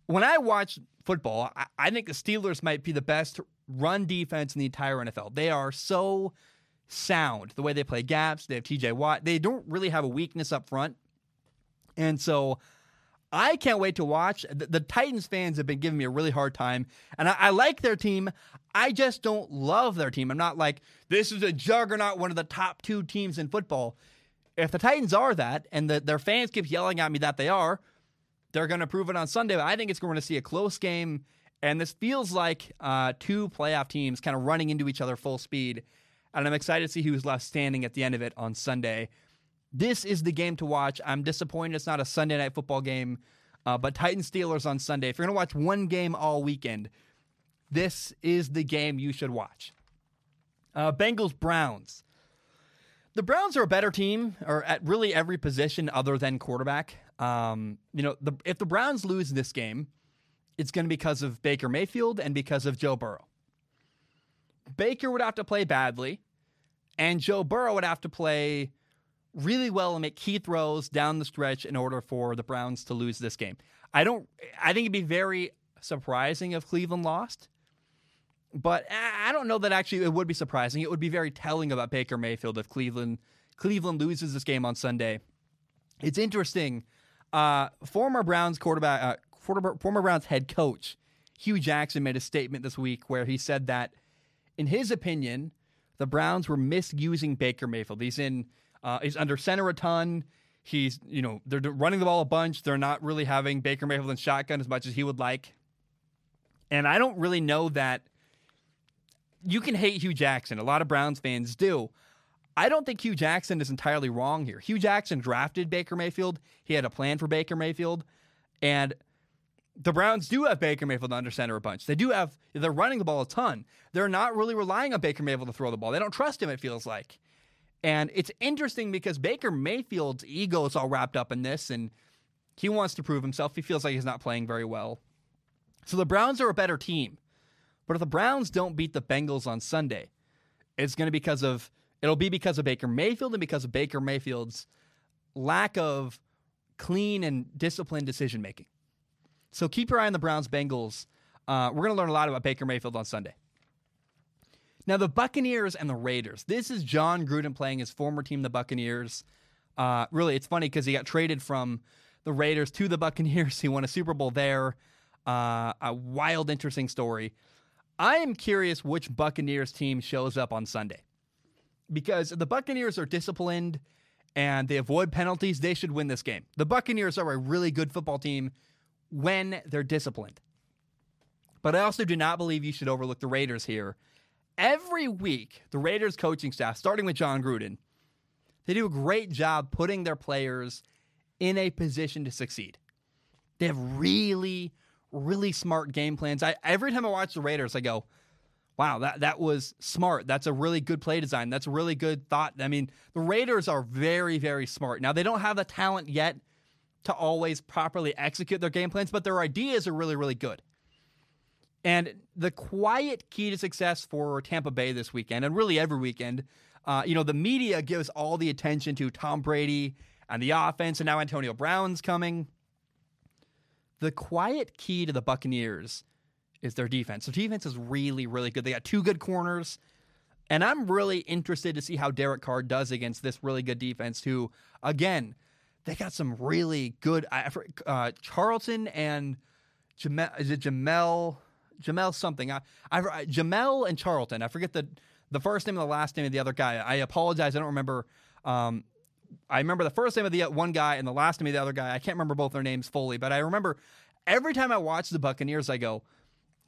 Speaker 1: When I watch football, I, I think the Steelers might be the best run defense in the entire NFL. They are so sound the way they play gaps. They have TJ Watt. They don't really have a weakness up front. And so I can't wait to watch. The, the, Titans fans have been giving me a really hard time, and I, I, like their team. I just don't love their team. I'm not like, this is a juggernaut, one of the top two teams in football. If the Titans are that, and the, their fans keep yelling at me that they are, they're going to prove it on Sunday. But I think it's going to see a close game, and this feels like uh, two playoff teams kind of running into each other full speed. And I'm excited to see who's left standing at the end of it on Sunday. This is the game to watch. I'm disappointed it's not a Sunday night football game, uh, but Titans Steelers on Sunday. If you're going to watch one game all weekend, this is the game you should watch. Uh, Bengals Browns. The Browns are a better team, or at really every position other than quarterback. Um, you know, the, if the Browns lose this game, it's going to be because of Baker Mayfield and because of Joe Burrow. Baker would have to play badly, and Joe Burrow would have to play really well and make key throws down the stretch in order for the Browns to lose this game. I don't. I think it'd be very surprising if Cleveland lost, but I don't know that actually it would be surprising. It would be very telling about Baker Mayfield if Cleveland Cleveland loses this game on Sunday. It's interesting. Uh, former Browns quarterback, uh, former, former Browns head coach Hue Jackson made a statement this week where he said that, in his opinion, the Browns were misusing Baker Mayfield. He's in uh, he's under center a ton. He's, you know, they're running the ball a bunch. They're not really having Baker Mayfield in shotgun as much as he would like. And I don't really know that you can hate Hue Jackson. A lot of Browns fans do. I don't think Hue Jackson is entirely wrong here. Hue Jackson drafted Baker Mayfield. He had a plan for Baker Mayfield. And the Browns do have Baker Mayfield under center a bunch. They do have, they're running the ball a ton. They're not really relying on Baker Mayfield to throw the ball. They don't trust him, it feels like. And it's interesting because Baker Mayfield's ego is all wrapped up in this, and he wants to prove himself. He feels like he's not playing very well. So the Browns are a better team. But if the Browns don't beat the Bengals on Sunday, it's going to be because of it'll be because of Baker Mayfield and because of Baker Mayfield's lack of clean and disciplined decision making. So keep your eye on the Browns Bengals. Uh, we're going to learn a lot about Baker Mayfield on Sunday. Now, the Buccaneers and the Raiders. This is Jon Gruden playing his former team, the Buccaneers. Uh, really, it's funny because he got traded from the Raiders to the Buccaneers. He won a Super Bowl there. Uh, a wild, interesting story. I am curious which Buccaneers team shows up on Sunday because the Buccaneers are disciplined and they avoid penalties. They should win this game. The Buccaneers are a really good football team when they're disciplined. But I also do not believe you should overlook the Raiders here every week, the Raiders coaching staff, starting with Jon Gruden, they do a great job putting their players in a position to succeed. They have really, really smart game plans. I every time I watch the Raiders, I go, "Wow, that that was smart. That's a really good play design. That's a really good thought." I mean, the Raiders are very, very smart. Now they don't have the talent yet to always properly execute their game plans, but their ideas are really, really good. And the quiet key to success for Tampa Bay this weekend, and really every weekend, uh, you know, the media gives all the attention to Tom Brady and the offense, and now Antonio Brown's coming. The quiet key to the Buccaneers is their defense. Their defense is really, really good. They got two good corners. And I'm really interested to see how Derek Carr does against this really good defense, who, again, they got some really good. I, uh, Charlton and Jamel, is it Jamel? Jamel something. I, I Jamel and Charlton. I forget the the first name and the last name of the other guy. I apologize. I don't remember. Um, I remember the first name of the one guy and the last name of the other guy. I can't remember both their names fully, but I remember every time I watch the Buccaneers, I go,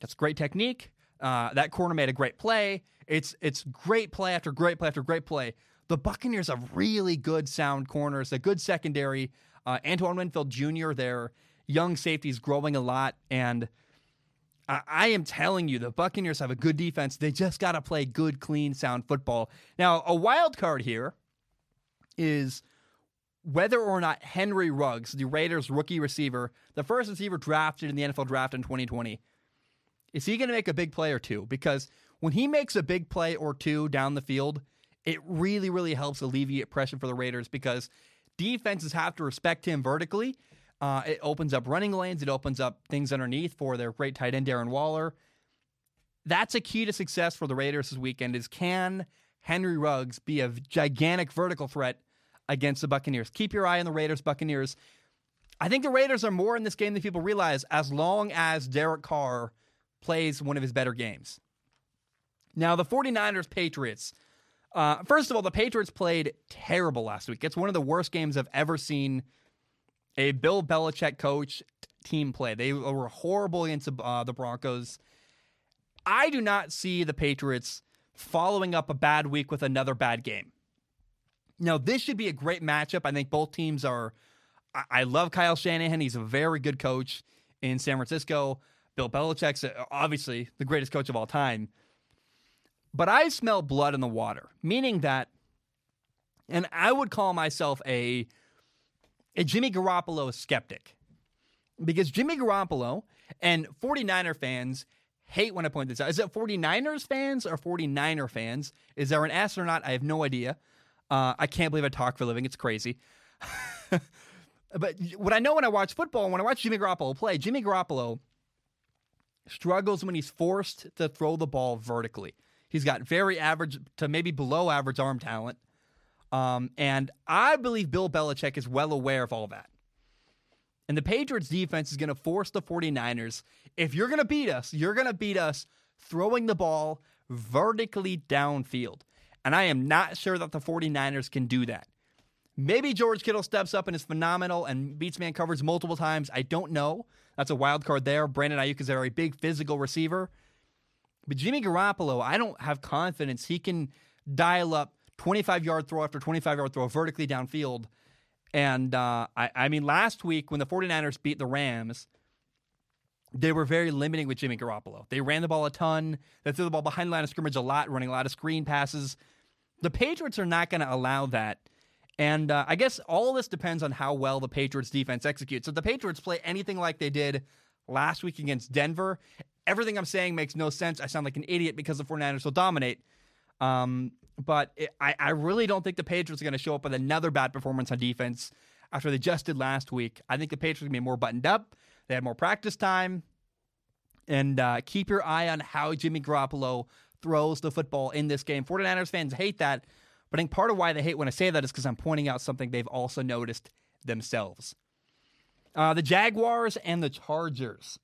Speaker 1: "That's great technique. Uh, that corner made a great play. It's it's great play after great play after great play." The Buccaneers have really good sound corners, a good secondary. Uh, Antoine Winfield Jr. there young safety, is growing a lot. And I, I am telling you, the Buccaneers have a good defense. They just got to play good, clean, sound football. Now, a wild card here is whether or not Henry Ruggs, the Raiders rookie receiver, the first receiver drafted in the NFL draft in 2020, is he going to make a big play or two? Because when he makes a big play or two down the field, it really, really helps alleviate pressure for the Raiders because defenses have to respect him vertically. Uh, it opens up running lanes. It opens up things underneath for their great tight end Darren Waller. That's a key to success for the Raiders this weekend. Is can Henry Ruggs be a gigantic vertical threat against the Buccaneers? Keep your eye on the Raiders. Buccaneers. I think the Raiders are more in this game than people realize. As long as Derek Carr plays one of his better games. Now the 49ers Patriots. Uh, first of all, the Patriots played terrible last week. It's one of the worst games I've ever seen a Bill Belichick coach team play. They were horrible against uh, the Broncos. I do not see the Patriots following up a bad week with another bad game. Now, this should be a great matchup. I think both teams are. I, I love Kyle Shanahan. He's a very good coach in San Francisco. Bill Belichick's uh, obviously the greatest coach of all time. But I smell blood in the water, meaning that, and I would call myself a, a Jimmy Garoppolo skeptic. Because Jimmy Garoppolo and 49er fans hate when I point this out. Is it 49ers fans or 49er fans? Is there an S or not? I have no idea. Uh, I can't believe I talk for a living. It's crazy. but what I know when I watch football, when I watch Jimmy Garoppolo play, Jimmy Garoppolo struggles when he's forced to throw the ball vertically. He's got very average to maybe below average arm talent. Um, and I believe Bill Belichick is well aware of all that. And the Patriots defense is going to force the 49ers. If you're going to beat us, you're going to beat us throwing the ball vertically downfield. And I am not sure that the 49ers can do that. Maybe George Kittle steps up and is phenomenal and beats man covers multiple times. I don't know. That's a wild card there. Brandon Aiyuk is a very big physical receiver. But Jimmy Garoppolo, I don't have confidence he can dial up 25 yard throw after 25 yard throw vertically downfield. And uh, I, I mean, last week when the 49ers beat the Rams, they were very limiting with Jimmy Garoppolo. They ran the ball a ton. They threw the ball behind the line of scrimmage a lot, running a lot of screen passes. The Patriots are not going to allow that. And uh, I guess all this depends on how well the Patriots defense executes. If the Patriots play anything like they did last week against Denver, everything I'm saying makes no sense. I sound like an idiot because the 49ers will dominate. Um, but it, I, I really don't think the Patriots are going to show up with another bad performance on defense after they just did last week. I think the Patriots are going to be more buttoned up. They have more practice time. And uh, keep your eye on how Jimmy Garoppolo throws the football in this game. 49ers fans hate that but I think part of why they hate when I say that is because I'm pointing out something they've also noticed themselves. Uh, the Jaguars and the Chargers.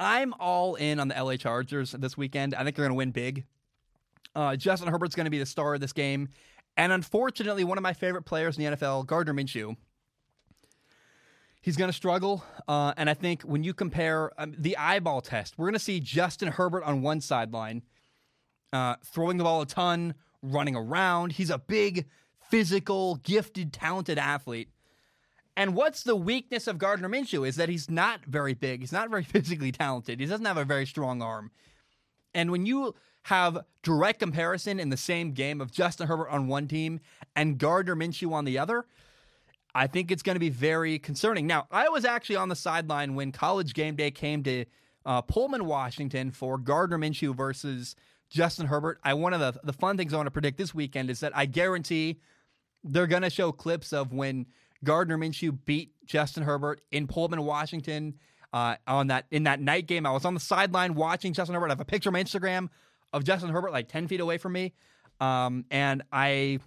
Speaker 1: I'm all in on the LA Chargers this weekend. I think they're going to win big. Uh, Justin Herbert's going to be the star of this game. And unfortunately, one of my favorite players in the NFL, Gardner Minshew, he's going to struggle. Uh, and I think when you compare um, the eyeball test, we're going to see Justin Herbert on one sideline uh, throwing the ball a ton, running around. He's a big, physical, gifted, talented athlete. And what's the weakness of Gardner Minshew is that he's not very big. He's not very physically talented. He doesn't have a very strong arm. And when you have direct comparison in the same game of Justin Herbert on one team and Gardner Minshew on the other, I think it's going to be very concerning. Now, I was actually on the sideline when college game day came to uh, Pullman, Washington for Gardner Minshew versus Justin Herbert. I one of the the fun things I want to predict this weekend is that I guarantee they're going to show clips of when Gardner Minshew beat Justin Herbert in Pullman, Washington. Uh, on that in that night game, I was on the sideline watching Justin Herbert. I have a picture on my Instagram of Justin Herbert like ten feet away from me, um, and I,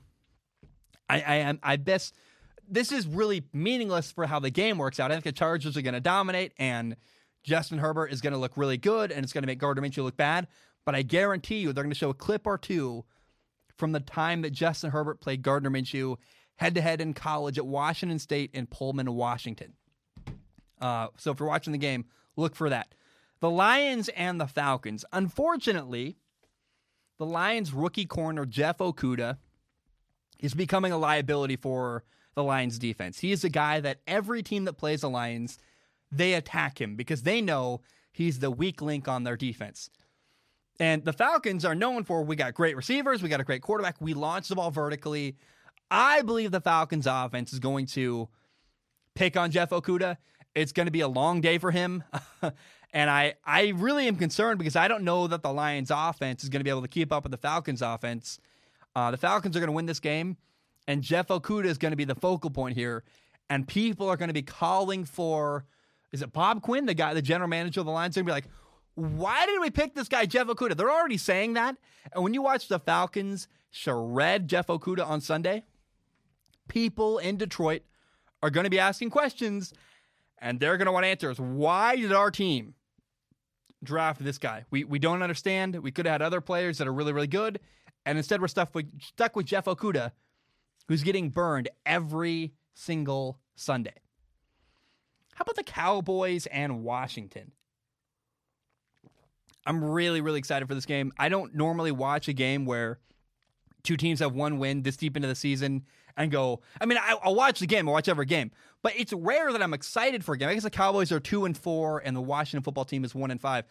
Speaker 1: I, I am I best. This is really meaningless for how the game works out. I think the Chargers are going to dominate, and Justin Herbert is going to look really good, and it's going to make Gardner Minshew look bad. But I guarantee you they're going to show a clip or two from the time that Justin Herbert played Gardner Minshew head to head in college at Washington State in Pullman, Washington. Uh, so if you're watching the game, look for that. The Lions and the Falcons. Unfortunately, the Lions rookie corner Jeff Okudah is becoming a liability for the Lions defense. He is a guy that every team that plays the Lions, they attack him because they know he's the weak link on their defense. And the Falcons are known for we got great receivers, we got a great quarterback, we launch the ball vertically. I believe the Falcons offense is going to pick on Jeff Okudah. It's going to be a long day for him. and I, I really am concerned because I don't know that the Lions offense is going to be able to keep up with the Falcons offense. Uh, the Falcons are going to win this game, and Jeff Okudah is going to be the focal point here. And people are going to be calling for, is it Bob Quinn, the guy, the general manager of the Lions, going to be like, why did we pick this guy, Jeff Okudah? They're already saying that. And when you watch the Falcons shred Jeff Okudah on Sunday, people in Detroit are going to be asking questions and they're going to want answers. Why did our team draft this guy? We, we don't understand. We could have had other players that are really, really good. And instead, we're stuck with, stuck with Jeff Okudah, who's getting burned every single Sunday. How about the Cowboys and Washington? I'm really, really excited for this game. I don't normally watch a game where two teams have one win this deep into the season and go. I mean, I, will watch the game. I'll watch every game, but it's rare that I'm excited for a game. I guess the Cowboys are two and four, and the Washington football team is one and five.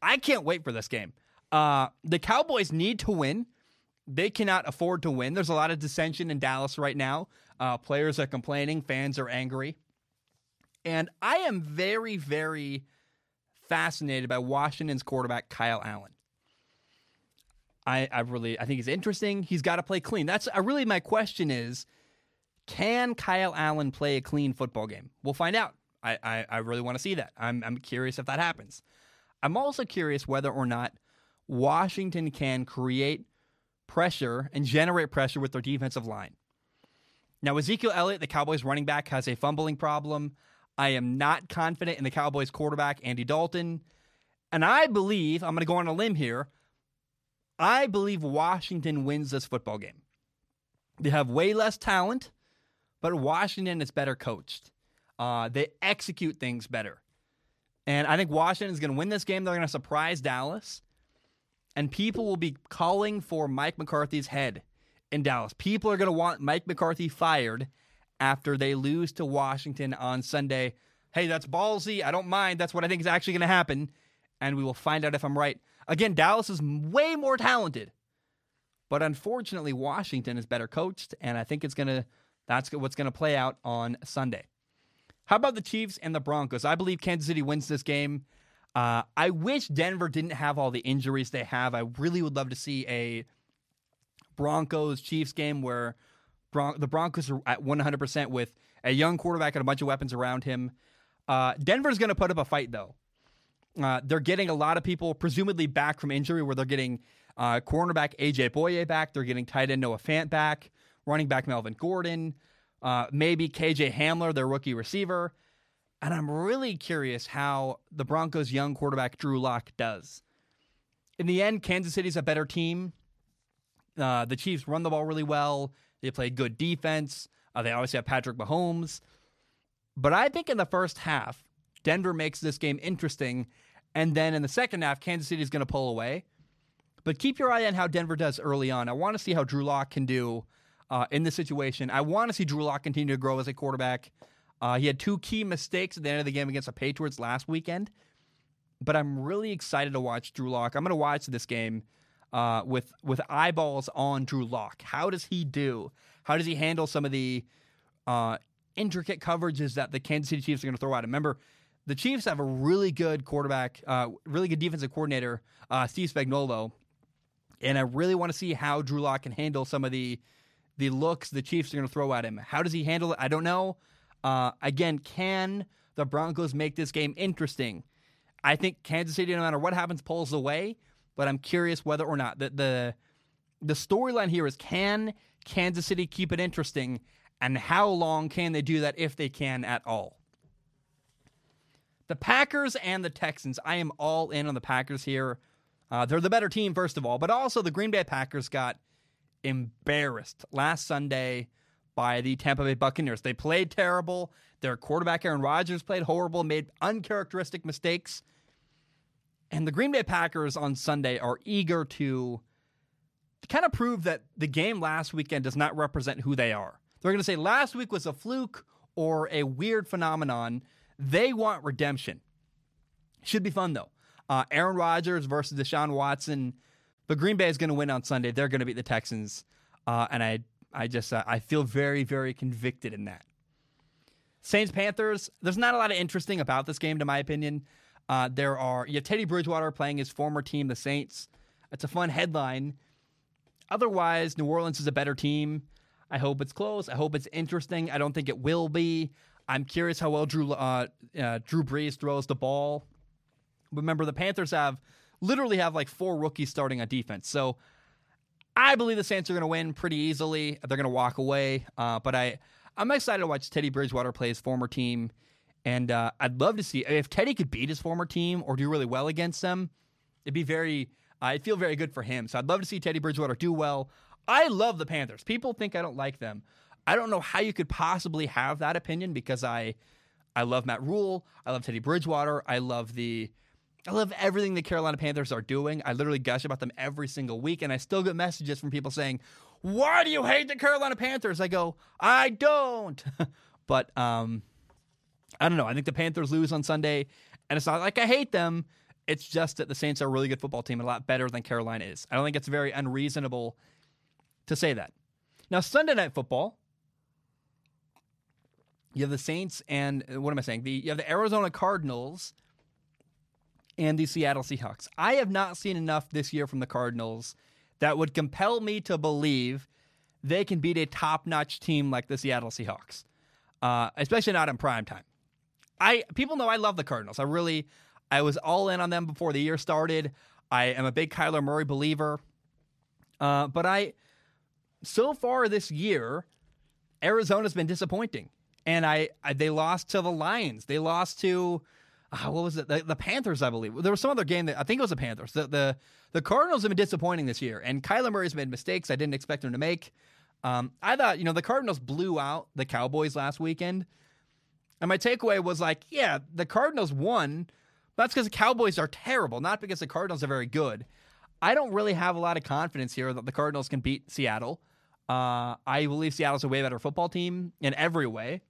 Speaker 1: I can't wait for this game. Uh, the Cowboys need to win. They cannot afford to win. There's a lot of dissension in Dallas right now. Uh, players are complaining, fans are angry, and I am very, very fascinated by Washington's quarterback Kyle Allen. I, I really I think he's interesting. He's got to play clean. That's uh, really my question is, can Kyle Allen play a clean football game? We'll find out. I, I, I really want to see that. I'm I'm curious if that happens. I'm also curious whether or not Washington can create pressure and generate pressure with their defensive line. Now, Ezekiel Elliott, the Cowboys running back, has a fumbling problem. I am not confident in the Cowboys quarterback, Andy Dalton. And I believe, I'm going to go on a limb here, I believe Washington wins this football game. They have way less talent, but Washington is better coached. Uh, they execute things better. And I think Washington is going to win this game. They're going to surprise Dallas. And people will be calling for Mike McCarthy's head in Dallas. People are going to want Mike McCarthy fired after they lose to Washington on Sunday. Hey, that's ballsy. I don't mind. That's what I think is actually going to happen. And we will find out if I'm right. Again, Dallas is way more talented. But unfortunately, Washington is better coached. And I think it's to, that's what's to play out on Sunday. How about the Chiefs and the Broncos? I believe Kansas City wins this game. Uh, I wish Denver didn't have all the injuries they have. I really would love to see a Broncos Chiefs game where Bron- the Broncos are at 100% with a young quarterback and a bunch of weapons around him. Uh, Denver's going to put up a fight, though. Uh, they're getting a lot of people, presumably back from injury, where they're getting uh, cornerback AJ Bouye back. They're getting tight end Noah Fant back, running back Melvin Gordon, uh, maybe KJ Hamler, their rookie receiver. And I'm really curious how the Broncos' young quarterback Drew Lock does. In the end, Kansas City's a better team. Uh, the Chiefs run the ball really well. They play good defense. Uh, they obviously have Patrick Mahomes. But I think in the first half, Denver makes this game interesting. And then in the second half, Kansas City is going to pull away. But keep your eye on how Denver does early on. I want to see how Drew Lock can do uh, in this situation. I want to see Drew Lock continue to grow as a quarterback. Uh, he had two key mistakes at the end of the game against the Patriots last weekend. But I'm really excited to watch Drew Lock. I'm going to watch this game uh, with with eyeballs on Drew Lock. How does he do? How does he handle some of the uh, intricate coverages that the Kansas City Chiefs are going to throw out? Remember, the Chiefs have a really good quarterback, uh, really good defensive coordinator, uh, Steve Spagnuolo, and I really want to see how Drew Lock can handle some of the the looks the Chiefs are going to throw at him. How does he handle it? I don't know. Uh, again, can the Broncos make this game interesting? I think Kansas City, no matter what happens, pulls away but I'm curious whether or not the the, the storyline here is can Kansas City keep it interesting, and how long can they do that if they can at all? The Packers and the Texans. I am all in on the Packers here. Uh, they're the better team, first of all, but also the Green Bay Packers got embarrassed last Sunday by the Tampa Bay Buccaneers. They played terrible. Their quarterback Aaron Rodgers played horrible, made uncharacteristic mistakes. And the Green Bay Packers on Sunday are eager to kind of prove that the game last weekend does not represent who they are. They're going to say last week was a fluke or a weird phenomenon. They want redemption. Should be fun though. Uh, Aaron Rodgers versus Deshaun Watson. But Green Bay is going to win on Sunday. They're going to beat the Texans, uh, and I, I just, uh, I feel very, very convicted in that. Saints Panthers. There's not a lot of interesting about this game, to my opinion. Uh, there are you have Teddy Bridgewater playing his former team, the Saints. It's a fun headline. Otherwise, New Orleans is a better team. I hope it's close. I hope it's interesting. I don't think it will be. I'm curious how well Drew uh, uh, Drew Brees throws the ball. Remember, the Panthers have literally have like four rookies starting on defense. So I believe the Saints are going to win pretty easily. They're going to walk away. Uh, but I I'm excited to watch Teddy Bridgewater play his former team, and uh, I'd love to see if Teddy could beat his former team or do really well against them. It'd be very. Uh, I'd feel very good for him. So I'd love to see Teddy Bridgewater do well. I love the Panthers. People think I don't like them. I don't know how you could possibly have that opinion because I I love Matt Rhule, I love Teddy Bridgewater. I love the I love everything the Carolina Panthers are doing. I literally gush about them every single week, and I still get messages from people saying, Why do you hate the Carolina Panthers? I go, I don't. but um, I don't know. I think the Panthers lose on Sunday, and it's not like I hate them. It's just that the Saints are a really good football team, and a lot better than Carolina is. I don't think it's very unreasonable to say that. Now, Sunday night football, you have the Saints and what am I saying? The you have the Arizona Cardinals and the Seattle Seahawks. I have not seen enough this year from the Cardinals that would compel me to believe they can beat a top-notch team like the Seattle Seahawks, uh, especially not in prime time. I people know I love the Cardinals. I really, I was all in on them before the year started. I am a big Kyler Murray believer, uh, but I, so far this year, Arizona's been disappointing, and I, I they lost to the Lions. They lost to uh, what was it? The, the, Panthers, I believe. There was some other game that I think it was the Panthers. The, the the Cardinals have been disappointing this year, and Kyler Murray's made mistakes I didn't expect him to make. Um, I thought, you know, the Cardinals blew out the Cowboys last weekend, and my takeaway was like, yeah, the Cardinals won. That's because the Cowboys are terrible, not because the Cardinals are very good. I don't really have a lot of confidence here that the Cardinals can beat Seattle. Uh, I believe Seattle's a way better football team in every way.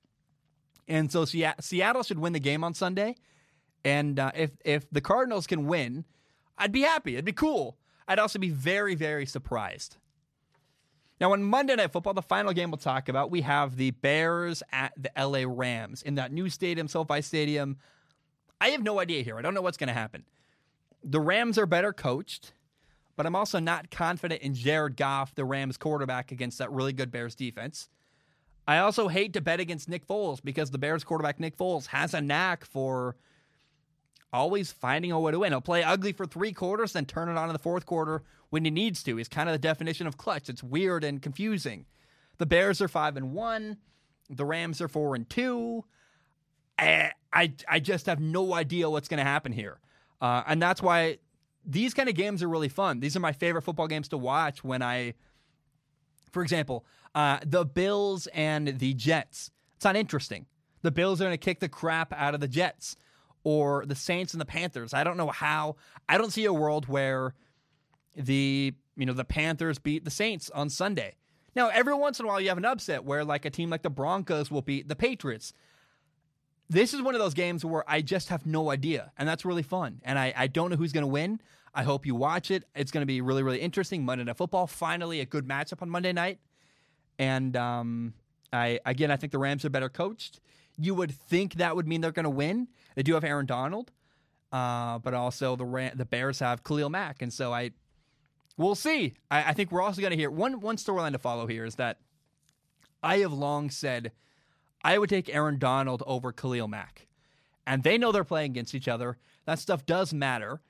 Speaker 1: And so Seattle should win the game on Sunday. And uh, if if the Cardinals can win, I'd be happy. It'd be cool. I'd also be very very surprised. Now on Monday Night Football, the final game we'll talk about, we have the Bears at the LA Rams in that new stadium, SoFi Stadium. I have no idea here. I don't know what's going to happen. The Rams are better coached, but I'm also not confident in Jared Goff, the Rams quarterback, against that really good Bears defense. I also hate to bet against Nick Foles because the Bears quarterback Nick Foles has a knack for always finding a way to win. He'll play ugly for three quarters, then turn it on in the fourth quarter when he needs to. He's kind of the definition of clutch. It's weird and confusing. The Bears are five and one. The Rams are four and two. I I, I just have no idea what's going to happen here, uh, and that's why these kind of games are really fun. These are my favorite football games to watch. When I, for example, uh, the Bills and the Jets. It's not interesting. The Bills are going to kick the crap out of the Jets or the Saints and the Panthers. I don't know how. I don't see a world where the you know the Panthers beat the Saints on Sunday. Now, every once in a while, you have an upset where like a team like the Broncos will beat the Patriots. This is one of those games where I just have no idea, and that's really fun. And I, I don't know who's going to win. I hope you watch it. It's going to be really, really interesting. Monday Night Football, finally a good matchup on Monday night. And um, I again, I think the Rams are better coached. You would think that would mean they're going to win. They do have Aaron Donald, uh, but also the Ram- the Bears have Khalil Mack, and so I we'll see. I, I think we're also going to hear one one storyline to follow here is that I have long said I would take Aaron Donald over Khalil Mack, and they know they're playing against each other. That stuff does matter,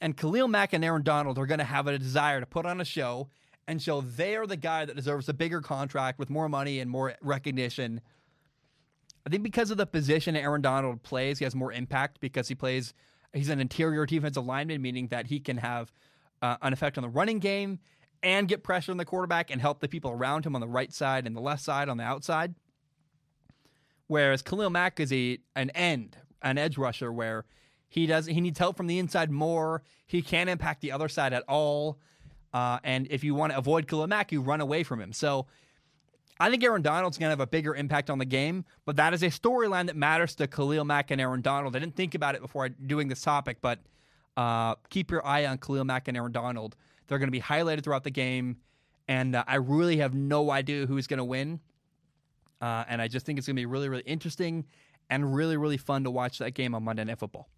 Speaker 1: and Khalil Mack and Aaron Donald are going to have a desire to put on a show and so they are the guy that deserves a bigger contract with more money and more recognition I think because of the position Aaron Donald plays, he has more impact because he plays. He's an interior defensive lineman, meaning that he can have uh, an effect on the running game and get pressure on the quarterback and help the people around him on the right side and the left side on the outside. Whereas Khalil Mack is a an end, an edge rusher, where he does he needs help from the inside more. He can't impact the other side at all. Uh, and if you want to avoid Khalil Mack, you run away from him. So I think Aaron Donald's going to have a bigger impact on the game, but that is a storyline that matters to Khalil Mack and Aaron Donald. I didn't think about it before doing this topic, but uh, keep your eye on Khalil Mack and Aaron Donald. They're going to be highlighted throughout the game, and uh, I really have no idea who's going to win. Uh, and I just think it's going to be really, really interesting and really, really fun to watch that game on Monday Night Football.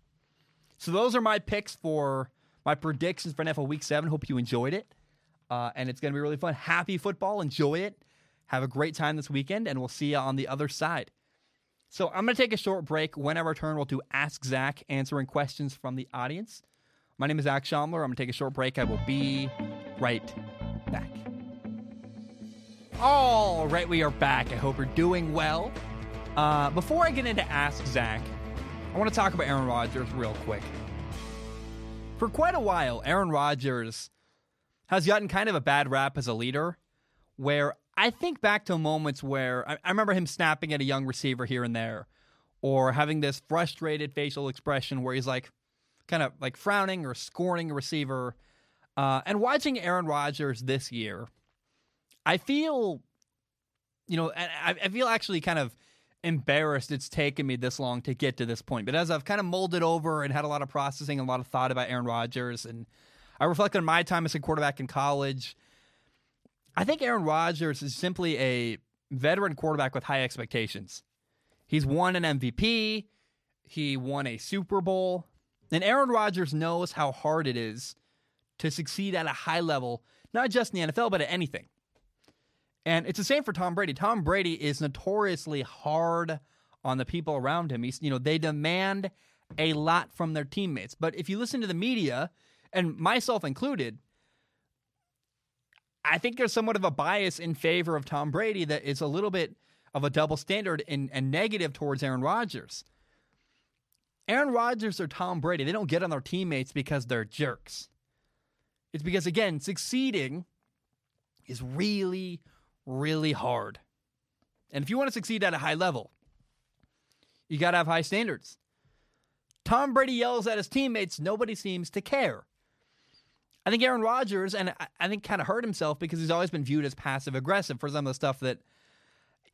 Speaker 1: So those are my picks for my predictions for NFL Week 7. Hope you enjoyed it. Uh, and it's going to be really fun. Happy football. Enjoy it. Have a great time this weekend, and we'll see you on the other side. So I'm going to take a short break. When I return, we'll do Ask Zac, answering questions from the audience. My name is Zac Shomler. I'm going to take a short break. I will be right back. All right, we are back. I hope you're doing well. Uh, before I get into Ask Zac, I want to talk about Aaron Rodgers real quick. For quite a while, Aaron Rodgers has gotten kind of a bad rap as a leader, where I think back to moments where I, I remember him snapping at a young receiver here and there, or having this frustrated facial expression where he's like, kind of like frowning or scorning a receiver. Uh, and watching Aaron Rodgers this year, I feel, you know, I, I feel actually kind of embarrassed it's taken me this long to get to this point. But as I've kind of molded over and had a lot of processing, and a lot of thought about Aaron Rodgers, and I reflect on my time as a quarterback in college, I think Aaron Rodgers is simply a veteran quarterback with high expectations. He's won an MVP, he won a Super Bowl, and Aaron Rodgers knows how hard it is to succeed at a high level, not just in the NFL, but at anything. And it's the same for Tom Brady. Tom Brady is notoriously hard on the people around him. He's, you know, they demand a lot from their teammates. But if you listen to the media, and myself included, I think there's somewhat of a bias in favor of Tom Brady that is a little bit of a double standard and, and negative towards Aaron Rodgers. Aaron Rodgers or Tom Brady, they don't get on their teammates because they're jerks. It's because, again, succeeding is really, really hard. And if you want to succeed at a high level, you got to have high standards. Tom Brady yells at his teammates, nobody seems to care. I think Aaron Rodgers, and I think kind of hurt himself because he's always been viewed as passive aggressive for some of the stuff that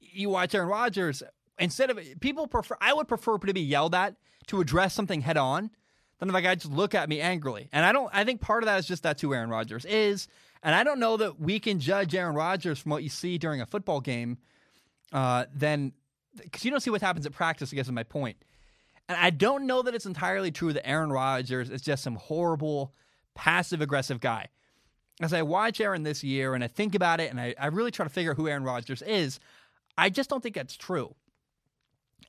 Speaker 1: you watch Aaron Rodgers. Instead of people prefer, I would prefer to be yelled at to address something head on than if a guy just look at me angrily. And I don't. I think part of that is just that's who Aaron Rodgers is. And I don't know that we can judge Aaron Rodgers from what you see during a football game. Uh, then, because you don't see what happens at practice. I guess is my point. And I don't know that it's entirely true that Aaron Rodgers is just some horrible passive aggressive guy. As I watch Aaron this year and I think about it and I, I really try to figure out who Aaron Rodgers is, I just don't think that's true.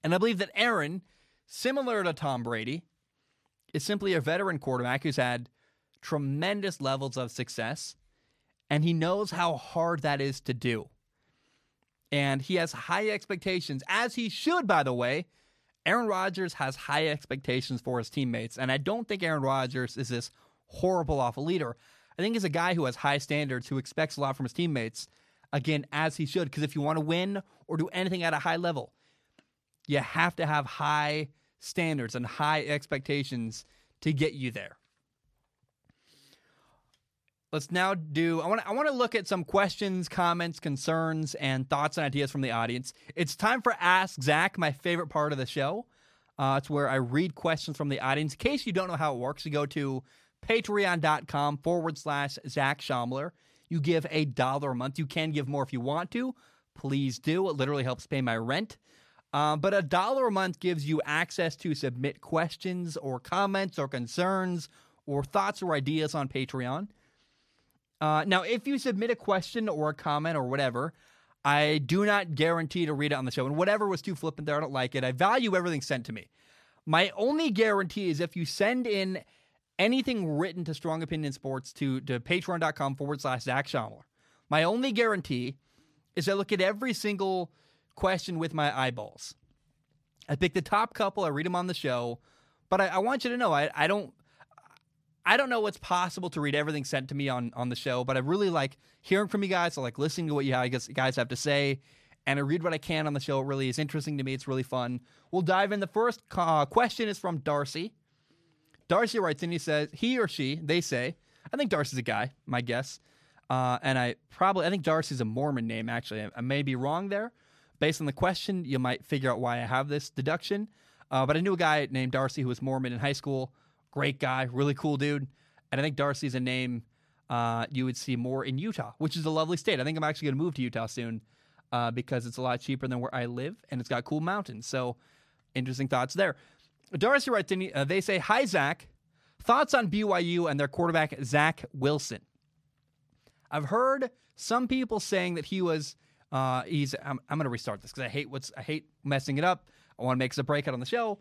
Speaker 1: And I believe that Aaron, similar to Tom Brady, is simply a veteran quarterback who's had tremendous levels of success and he knows how hard that is to do. And he has high expectations, as he should, by the way. Aaron Rodgers has high expectations for his teammates, and I don't think Aaron Rodgers is this horrible off a leader. I think he's a guy who has high standards, who expects a lot from his teammates, again, as he should. Because if you want to win or do anything at a high level, you have to have high standards and high expectations to get you there. Let's now do. I want. I want to look at some questions, comments, concerns, and thoughts and ideas from the audience. It's time for Ask Zac, my favorite part of the show. Uh, it's where I read questions from the audience. In case you don't know how it works, you go to patreon.com forward slash Zac Shomler. You give a dollar a month. You can give more if you want to. Please do. It literally helps pay my rent. Um, but a dollar a month gives you access to submit questions or comments or concerns or thoughts or ideas on Patreon. Uh, now, if you submit a question or a comment or whatever, I do not guarantee to read it on the show. And whatever was too flippant there, I don't like it. I value everything sent to me. My only guarantee is if you send in anything written to Strong Opinion Sports to, to patreon.com forward slash Zac Shomler. My only guarantee is I look at every single question with my eyeballs. I pick the top couple, I read them on the show, but I, I want you to know I, I don't I don't know what's possible to read everything sent to me on on the show, but I really like hearing from you guys. I like listening to what you guys have to say, and I read what I can on the show. It really is interesting to me. It's really fun. We'll dive in. The first uh, question is from Darcy. Darcy writes and he says, he or she, they say, I think Darcy's a guy, my guess. Uh, and I probably, I think Darcy's a Mormon name, actually. I, may be wrong there. Based on the question, you might figure out why I have this deduction. Uh, but I knew a guy named Darcy who was Mormon in high school. Great guy, really cool dude. And I think Darcy's a name uh, you would see more in Utah, which is a lovely state. I think I'm actually going to move to Utah soon uh, because it's a lot cheaper than where I live and it's got cool mountains. So, interesting thoughts there. Darcy writes uh, they say, Hi, Zac. Thoughts on BYU and their quarterback, Zach Wilson. I've heard some people saying that he was. Uh, he's. I'm, I'm going to restart this because I hate what's. I hate messing it up. I want to make a breakout on the show.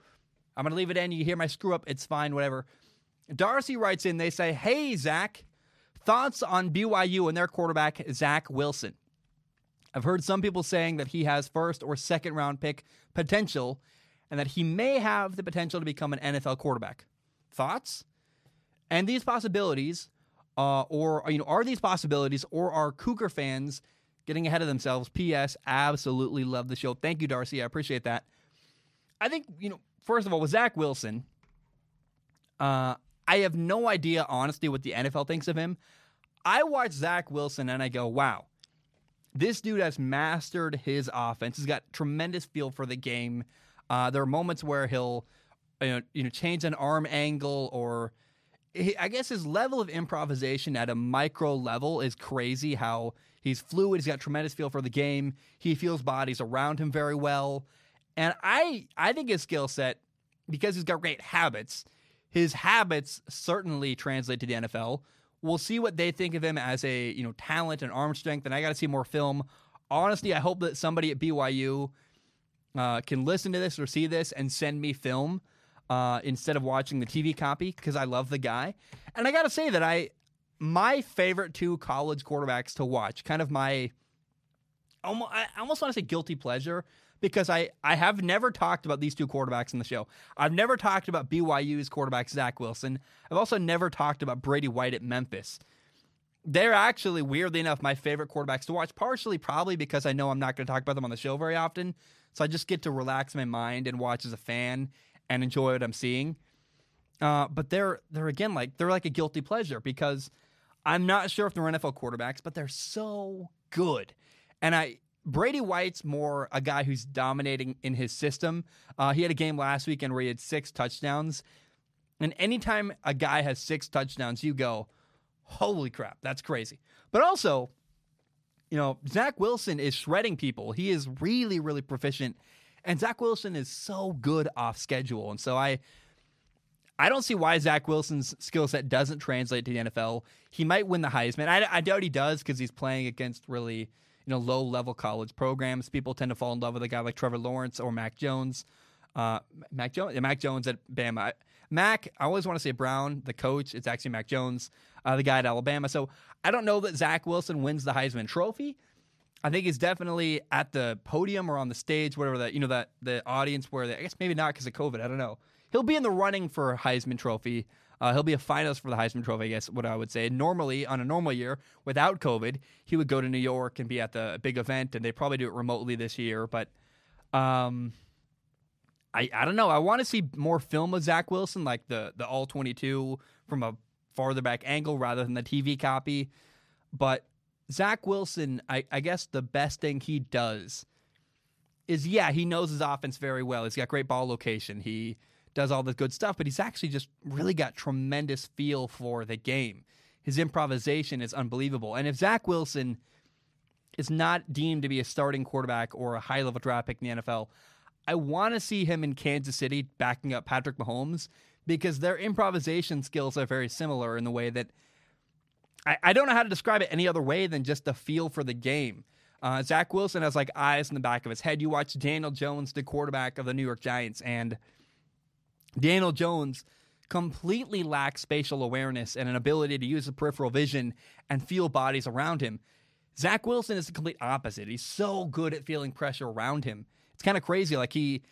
Speaker 1: I'm going to leave it in. You hear my screw up. It's fine. Whatever. Darcy writes in. They say, "Hey Zac, thoughts on BYU and their quarterback Zach Wilson." I've heard some people saying that he has first or second round pick potential, and that he may have the potential to become an NFL quarterback. Thoughts? And these possibilities uh, or you know, are these possibilities, or are Cougar fans getting ahead of themselves? P.S. Absolutely love the show. Thank you, Darcy. I appreciate that. I think you know. First of all, with Zach Wilson, uh, I have no idea, honestly, what the NFL thinks of him. I watch Zach Wilson and I go, wow, this dude has mastered his offense. He's got tremendous feel for the game. Uh, there are moments where he'll, you know, you know, change an arm angle or I guess his level of improvisation at a micro level is crazy. How he's fluid, he's got tremendous feel for the game. He feels bodies around him very well, and I I think his skill set because he's got great habits. His habits certainly translate to the NFL. We'll see what they think of him as a you know talent and arm strength, and I got to see more film. Honestly, I hope that somebody at BYU uh, can listen to this or see this and send me film uh, instead of watching the TV copy because I love the guy. And I got to say that I my favorite two college quarterbacks to watch, kind of my almost I almost want to say guilty pleasure because I I have never talked about these two quarterbacks in the show. I've never talked about BYU's quarterback Zach Wilson. I've also never talked about Brady White at Memphis. They're actually weirdly enough my favorite quarterbacks to watch, partially probably because I know I'm not going to talk about them on the show very often. So I just get to relax my mind and watch as a fan and enjoy what I'm seeing. Uh, but they're they're again like they're like a guilty pleasure because I'm not sure if they're NFL quarterbacks, but they're so good. And I Brady White's more a guy who's dominating in his system. Uh, he had a game last weekend where he had six touchdowns. And anytime a guy has six touchdowns, you go, holy crap, that's crazy. But also, you know, Zach Wilson is shredding people. He is really, really proficient and Zach Wilson is so good off schedule. And so I I don't see why Zach Wilson's skill set doesn't translate to the NFL. He might win the Heisman. I, I doubt he does because he's playing against really you know low level college programs. People tend to fall in love with a guy like Trevor Lawrence or Mac Jones. Uh, Mac Jones, Mac Jones at Bama. Mac, I always want to say Brown, the coach. It's actually Mac Jones, uh, the guy at Alabama. So I don't know that Zach Wilson wins the Heisman Trophy. I think he's definitely at the podium or on the stage, whatever that you know that the audience where they, I guess maybe not because of COVID. I don't know. He'll be in the running for Heisman Trophy. Uh, he'll be a finalist for the Heisman Trophy, I guess. What I would say. Normally, on a normal year without COVID, he would go to New York and be at the big event, and they probably do it remotely this year. But um, I I don't know. I want to see more film of Zach Wilson, like the the all twenty two from a farther back angle rather than the TV copy. But Zach Wilson, I, I guess the best thing he does is, yeah, he knows his offense very well. He's got great ball location. He does all the good stuff, but he's actually just really got tremendous feel for the game. His improvisation is unbelievable. And if Zach Wilson is not deemed to be a starting quarterback or a high level draft pick in the NFL, I want to see him in Kansas City backing up Patrick Mahomes because their improvisation skills are very similar in the way that I, I don't know how to describe it any other way than just the feel for the game. Uh, Zach Wilson has like eyes in the back of his head. You watch Daniel Jones, the quarterback of the New York Giants, and Daniel Jones completely lacks spatial awareness and an ability to use the peripheral vision and feel bodies around him. Zach Wilson is the complete opposite. He's so good at feeling pressure around him. It's kind of crazy. Like he,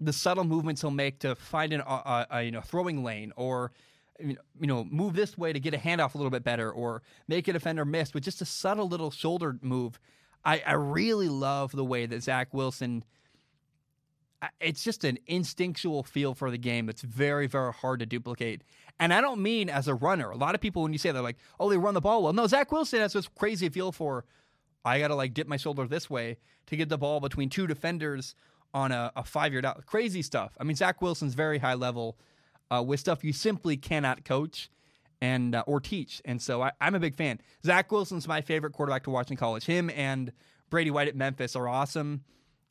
Speaker 1: the subtle movements he'll make to find an, a, a, you know throwing lane or you know, move this way to get a handoff a little bit better or make a defender miss with just a subtle little shoulder move. I, I really love the way that Zach Wilson it's just an instinctual feel for the game that's very, very hard to duplicate. And I don't mean as a runner. A lot of people, when you say they're like, oh, they run the ball well. No, Zach Wilson has this crazy feel for, I got to like dip my shoulder this way to get the ball between two defenders on a, a five yard out. Crazy stuff. I mean, Zach Wilson's very high level uh, with stuff you simply cannot coach and uh, or teach. And so I, I'm a big fan. Zach Wilson's my favorite quarterback to watch in college. Him and Brady White at Memphis are awesome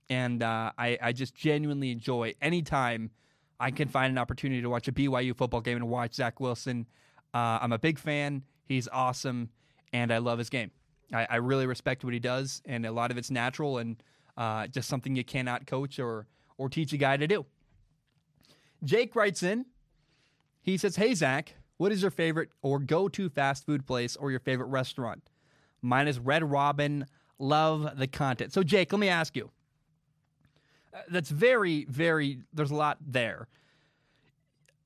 Speaker 1: and uh, I, I just genuinely enjoy anytime I can find an opportunity to watch a BYU football game and watch Zac Wilson. Uh, I'm a big fan. He's awesome, and I love his game. I, I, really respect what he does, and a lot of it's natural and uh, just something you cannot coach or or teach a guy to do. Jake writes in. He says, "Hey Zach, what is your favorite or go-to fast food place or your favorite restaurant? Mine is Red Robin. Love the content. So Jake, let me ask you." That's very, very. There's a lot there.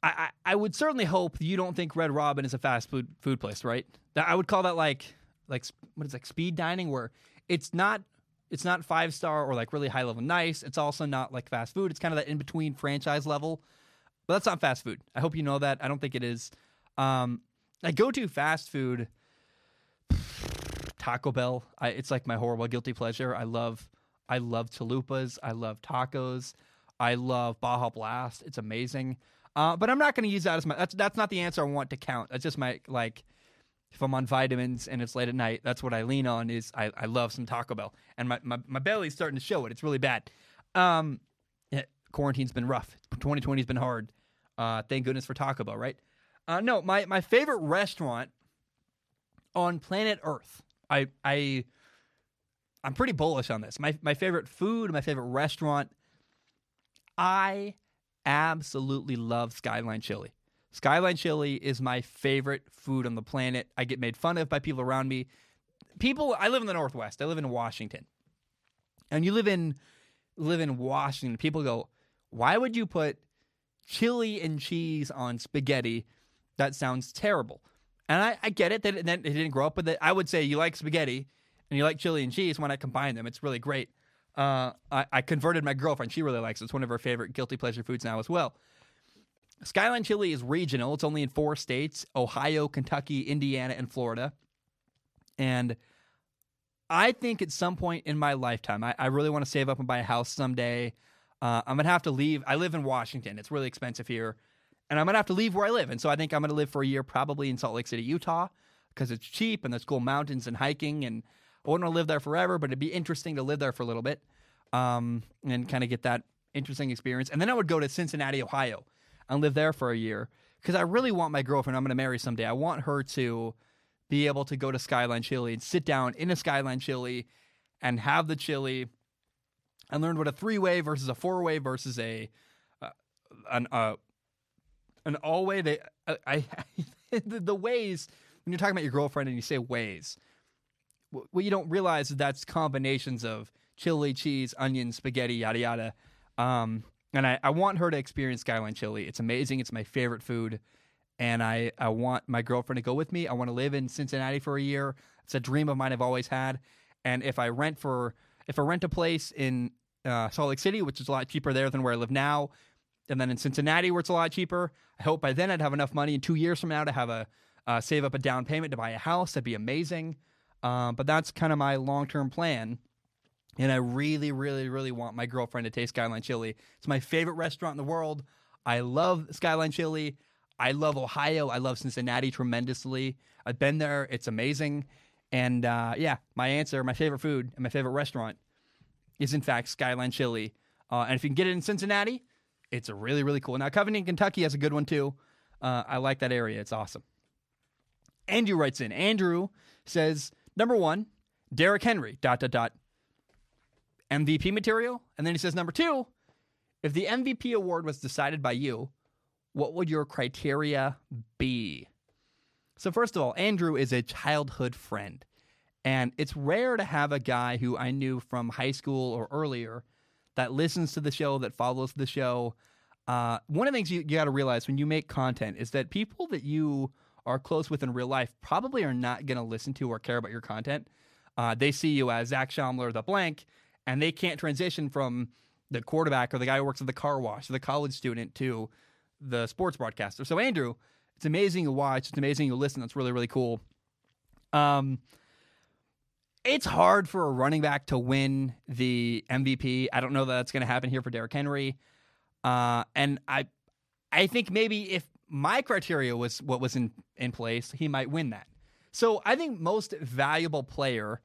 Speaker 1: I, I, I would certainly hope you don't think Red Robin is a fast food food place, right? I would call that like like what is it, like speed dining, where it's not it's not five star or like really high level nice. It's also not like fast food. It's kind of that in between franchise level. But that's not fast food. I hope you know that. I don't think it is. Um, I go to fast food. Taco Bell. I, it's like my horrible guilty pleasure. I love I love chalupas. I love tacos. I love Baja Blast. It's amazing. Uh, but I'm not going to use that as my. That's that's not the answer I want to count. That's just my like. If I'm on vitamins and it's late at night, that's what I lean on. Is I, I love some Taco Bell, and my, my, my belly's starting to show it. It's really bad. Um, quarantine's been rough. 2020's been hard. Uh, thank goodness for Taco Bell, right? Uh, no, my my favorite restaurant on planet Earth. I I I'm pretty bullish on this. My my favorite food, my favorite restaurant. I absolutely love Skyline Chili. Skyline Chili is my favorite food on the planet. I get made fun of by people around me. People, I live in the Northwest. I live in Washington, and you live in live in Washington. People go, "Why would you put chili and cheese on spaghetti? That sounds terrible." And I, I get it that that it didn't grow up with it. I would say you like spaghetti and you like chili and cheese, when I combine them? It's really great. Uh, I, I, converted my girlfriend. She really likes it. It's one of her favorite guilty pleasure foods now as well. Skyline Chili is regional. It's only in four states Ohio, Kentucky, Indiana, and Florida. And I think at some point in my lifetime, I, I really want to save up and buy a house someday. Uh, I'm going to have to leave. I live in Washington. It's really expensive here. And I'm going to have to leave where I live. And so I think I'm going to live for a year probably in Salt Lake City, Utah, because it's cheap and there's cool mountains and hiking. And I wouldn't want to live there forever, but it'd be interesting to live there for a little bit um, and kind of get that interesting experience. And then I would go to Cincinnati, Ohio, and live there for a year because I really want my girlfriend I'm going to marry someday. I want her to be able to go to Skyline Chili and sit down in a Skyline Chili and have the chili and learn what a three way versus a four way versus a uh, an uh, an all way. They uh, I, I the, the ways when you're talking about your girlfriend and you say ways what you don't realize is that's combinations of chili, cheese, onion, spaghetti, yada yada. Um, and I, I want her to experience Skyline Chili. It's amazing. It's my favorite food. And I, I want my girlfriend to go with me. I want to live in Cincinnati for a year. It's a dream of mine I've always had. And if I rent for if I rent a place in uh, Salt Lake City, which is a lot cheaper there than where I live now, and then in Cincinnati where it's a lot cheaper, I hope by then I'd have enough money in two years from now to have a uh, save up a down payment to buy a house. That'd be amazing. Um, but that's kind of my long term plan. And I really, really, really want my girlfriend to taste Skyline Chili. It's my favorite restaurant in the world. I love Skyline Chili. I love Ohio. I love Cincinnati tremendously. I've been there. It's amazing. And uh, yeah, my answer, my favorite food, and my favorite restaurant is in fact Skyline Chili. Uh, and if you can get it in Cincinnati, it's a really, really cool. Now, Covington, Kentucky has a good one too. Uh, I like that area. It's awesome. Andrew writes in. Andrew says, Number one, Derrick Henry, dot, dot, dot. MVP material. And then he says, number two, if the MVP award was decided by you, what would your criteria be? So, first of all, Andrew is a childhood friend. And it's rare to have a guy who I knew from high school or earlier that listens to the show, that follows the show. Uh, one of the things you, you got to realize when you make content is that people that you are close with in real life probably are not going to listen to or care about your content. Uh, they see you as Zac Shomler, the blank, and they can't transition from the quarterback or the guy who works at the car wash or the college student to the sports broadcaster. So Andrew, it's amazing you watch. It's amazing you listen. That's really really cool. Um, it's hard for a running back to win the MVP. I don't know that that's going to happen here for Derrick Henry. Uh, and I, I think maybe if my criteria was what was in in place, he might win that. So I think most valuable player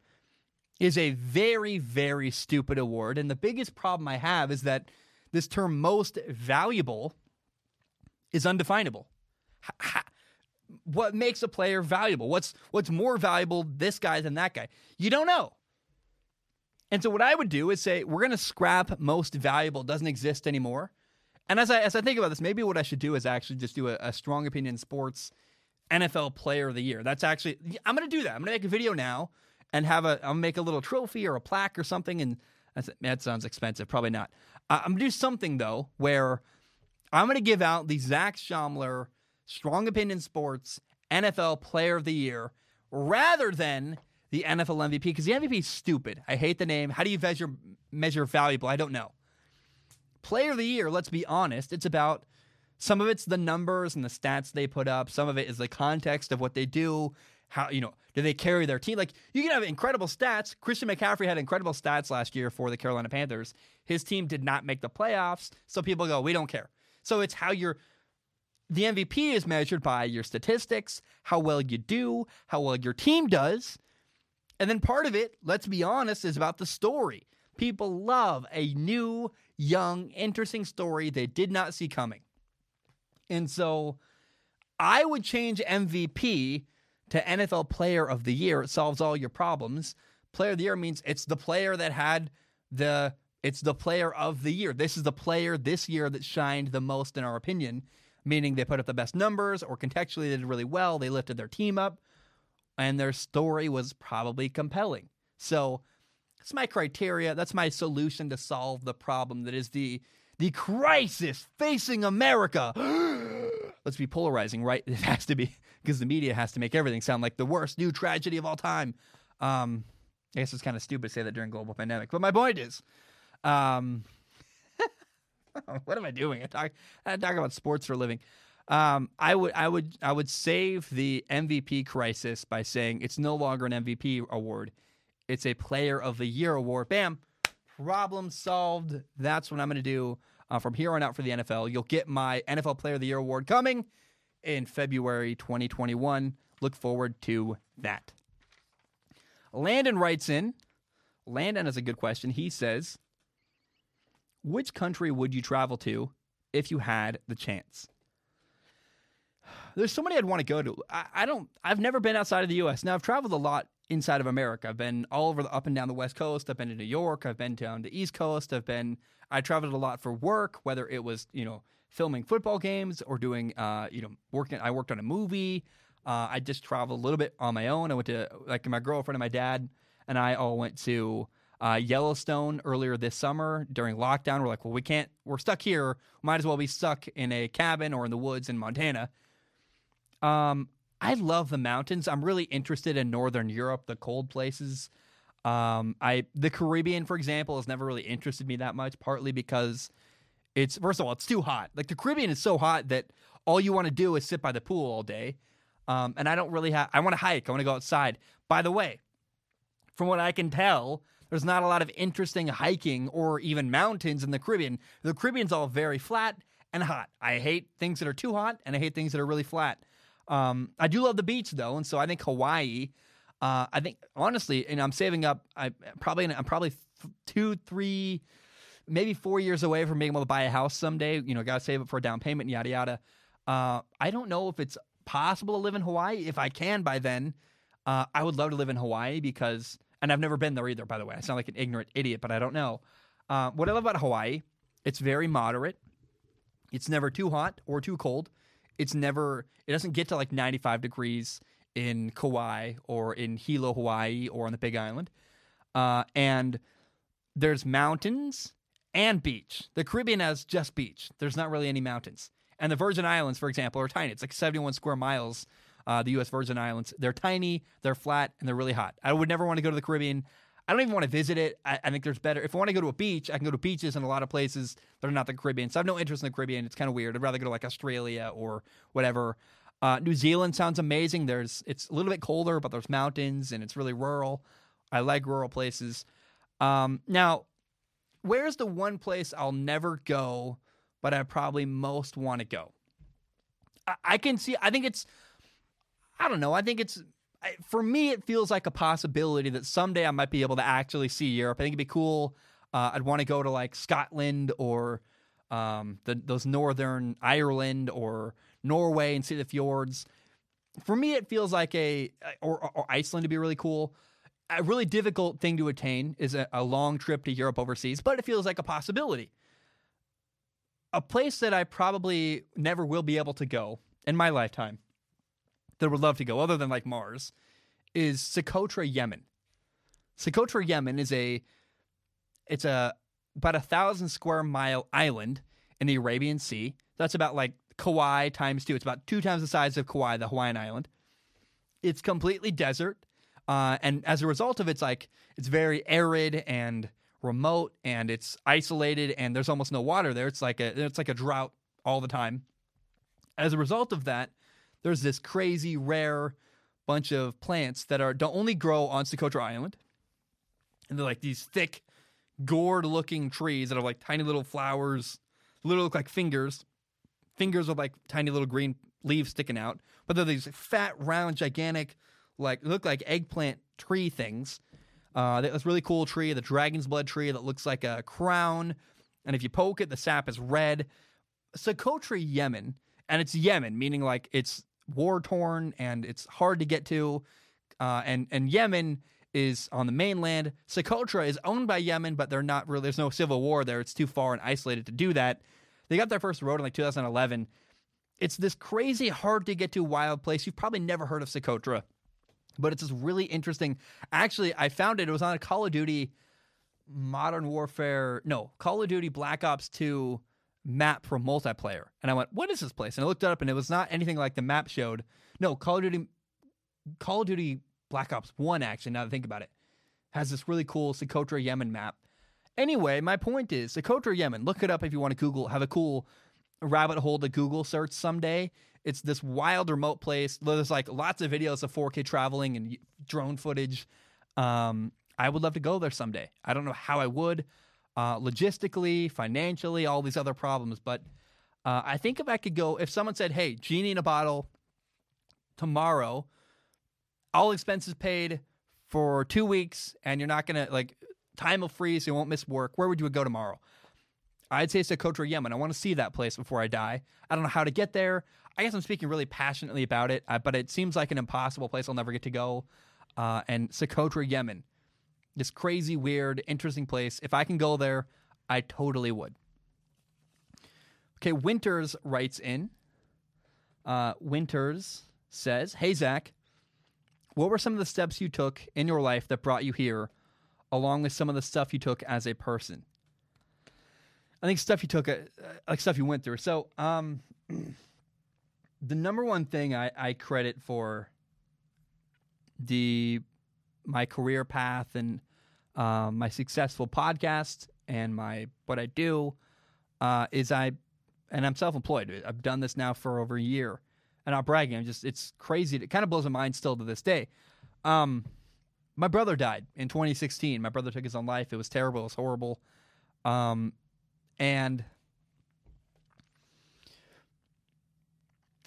Speaker 1: is a very very stupid award, and the biggest problem I have is that this term most valuable is undefinable. What makes a player valuable? What's what's more valuable this guy than that guy? You don't know. And so what I would do is say we're going to scrap most valuable doesn't exist anymore. And as I as I think about this, maybe what I should do is actually just do a, a strong opinion sports NFL player of the year. That's actually I'm to do that. I'm to make a video now and have a I'll make a little trophy or a plaque or something and that sounds expensive, probably not. I'm to do something though where I'm to give out the Zac Shomler Strong Opinion Sports NFL Player of the Year rather than the NFL MVP because the MVP is stupid. I hate the name. How do you measure measure valuable? I don't know. Player of the Year, let's be honest, it's about some of it's the numbers and the stats they put up. Some of it is the context of what they do. How you know do they carry their team? Like you can have incredible stats. Christian McCaffrey had incredible stats last year for the Carolina Panthers. His team did not make the playoffs, so people go, we don't care. So it's how you're the MVP is measured by your statistics, how well you do, how well your team does. And then part of it, let's be honest, is about the story. People love a new, young, interesting story they did not see coming. And so I would change MVP to NFL Player of the Year. It solves all your problems. Player of the Year means it's the player that had the it's the player of the year. This is the player this year that shined the most, in our opinion, meaning they put up the best numbers or contextually they did really well. They lifted their team up and their story was probably compelling. So that's my criteria. That's my solution to solve the problem that is the the crisis facing America. Let's be polarizing, right? It has to be because the media has to make everything sound like the worst new tragedy of all time. Um, I guess it's kind of stupid to say that during global pandemic, but my point is, um, what am I doing? I talk I talk about sports for a living. Um, I would I would I would save the MVP crisis by saying it's no longer an MVP award. It's a player of the year award. Bam. Problem solved. That's what I'm going to do uh, from here on out for the NFL. You'll get my NFL Player of the Year award coming in February 2021. Look forward to that. Landon writes in. Landon has a good question. He says, which country would you travel to if you had the chance? There's so many I'd want to go to. I, I don't. I've never been outside of the U.S. Now I've traveled a lot inside of America. I've been all over the up and down the West Coast. I've been to New York. I've been down the East Coast. I've been. I traveled a lot for work, whether it was you know filming football games or doing uh, you know working. I worked on a movie. Uh, I just traveled a little bit on my own. I went to like my girlfriend and my dad and I all went to uh, Yellowstone earlier this summer during lockdown. We're like, well, we can't, we're stuck here. Might as well be stuck in a cabin or in the woods in Montana. Um, I love the mountains. I'm really interested in Northern Europe, the cold places. Um, I the Caribbean, for example, has never really interested me that much. Partly because it's first of all, it's too hot. Like the Caribbean is so hot that all you want to do is sit by the pool all day. Um, and I don't really have. I want to hike. I want to go outside. By the way, from what I can tell, there's not a lot of interesting hiking or even mountains in the Caribbean. The Caribbean's all very flat and hot. I hate things that are too hot, and I hate things that are really flat. Um, I do love the beach though, and so I think Hawaii. Uh, I think honestly, and I'm saving up. I probably I'm probably two, three, maybe four years away from being able to buy a house someday. You know, got to save up for a down payment, yada yada. Uh, I don't know if it's possible to live in Hawaii. If I can by then, uh, I would love to live in Hawaii because and I've never been there either. By the way, I sound like an ignorant idiot, but I don't know. Uh, what I love about Hawaii, it's very moderate. It's never too hot or too cold. It's never. It doesn't get to like 95 degrees in Kauai or in Hilo, Hawaii, or on the Big Island. Uh, and there's mountains and beach. The Caribbean has just beach. There's not really any mountains. And the Virgin Islands, for example, are tiny. It's like 71 square miles uh, the U.S. Virgin Islands. They're tiny, they're flat, and they're really hot. I would never want to go to the Caribbean. I don't even want to visit it. I, I think there's better. If I want to go to a beach, I can go to beaches in a lot of places that are not the Caribbean. So I have no interest in the Caribbean. It's kind of weird. I'd rather go to like Australia or whatever. Uh, New Zealand sounds amazing. There's it's a little bit colder, but there's mountains and it's really rural. I like rural places. Um, now, where's the one place I'll never go, but I probably most want to go? I, I can see. I think it's. I don't know. I think it's for me, it feels like a possibility that someday I might be able to actually see Europe. I think it'd be cool. Uh, I'd want to go to like Scotland or um, the, those northern Ireland or Norway and see the fjords. For me, it feels like a or, or Iceland to be really cool. A really difficult thing to attain is a, a long trip to Europe overseas, but it feels like a possibility. A place that I probably never will be able to go in my lifetime that would love to go, other than like Mars, is Socotra, Yemen. Socotra, Yemen is a it's a about a thousand square mile island in the Arabian Sea. That's about like Kauai times two. It's about two times the size of Kauai, the Hawaiian island. It's completely desert, uh, and as a result of it's like it's very arid and remote, and it's isolated, and there's almost no water there. It's like a it's like a drought all the time. As a result of that, there's this crazy rare bunch of plants that are don't only grow on Socotra Island, and they're like these thick, gourd-looking trees that have like tiny little flowers, little look like fingers, fingers with like tiny little green leaves sticking out. But they're these fat, round, gigantic, like look like eggplant tree things. Uh, this really cool tree, the dragon's blood tree that looks like a crown, and if you poke it, the sap is red. Socotra, Yemen, and it's Yemen, meaning like it's war torn and it's hard to get to. Uh, and and Yemen is on the mainland. Socotra is owned by Yemen, but they're not really. There's no civil war there. It's too far and isolated to do that. They got their first road in like 2011. It's this crazy, hard to get to wild place. You've probably never heard of Socotra, but it's this really interesting. Actually, I found it. It was on a Call of Duty Modern Warfare. No, Call of Duty Black Ops 2 map for multiplayer. And I went, what is this place? And I looked it up and it was not anything like the map showed. No, Call of Duty Call of Duty Black Ops 1 actually, now that I think about it, has this really cool Socotra Yemen map. Anyway, my point is Socotra Yemen, look it up if you want to Google, have a cool rabbit hole to Google search someday. It's this wild remote place. There's like lots of videos of 4K traveling and drone footage. Um, I would love to go there someday. I don't know how I would uh, logistically, financially, all these other problems. But uh, I think if I could go, if someone said, hey, genie in a bottle tomorrow, all expenses paid for two weeks, and you're not going to, like, time will freeze, you won't miss work, where would you go tomorrow? I'd say Socotra, Yemen. I want to see that place before I die. I don't know how to get there. I guess I'm speaking really passionately about it, uh, but it seems like an impossible place I'll never get to go. Uh, and Socotra, Yemen this crazy, weird, interesting place. If I can go there, I totally would. Okay, Winters writes in. Uh, Winters says, Hey, Zac, what were some of the steps you took in your life that brought you here, along with some of the stuff you took as a person? I think stuff you took, uh, like stuff you went through. So, um, the number one thing I, I credit for the my career path and um, my successful podcast and my what I do uh, is I and I'm self-employed. I've done this now for over a year, and I'm bragging. I'm just it's crazy. It kind of blows my mind still to this day. Um, my brother died in 2016. My brother took his own life. It was terrible. It was horrible. Um, and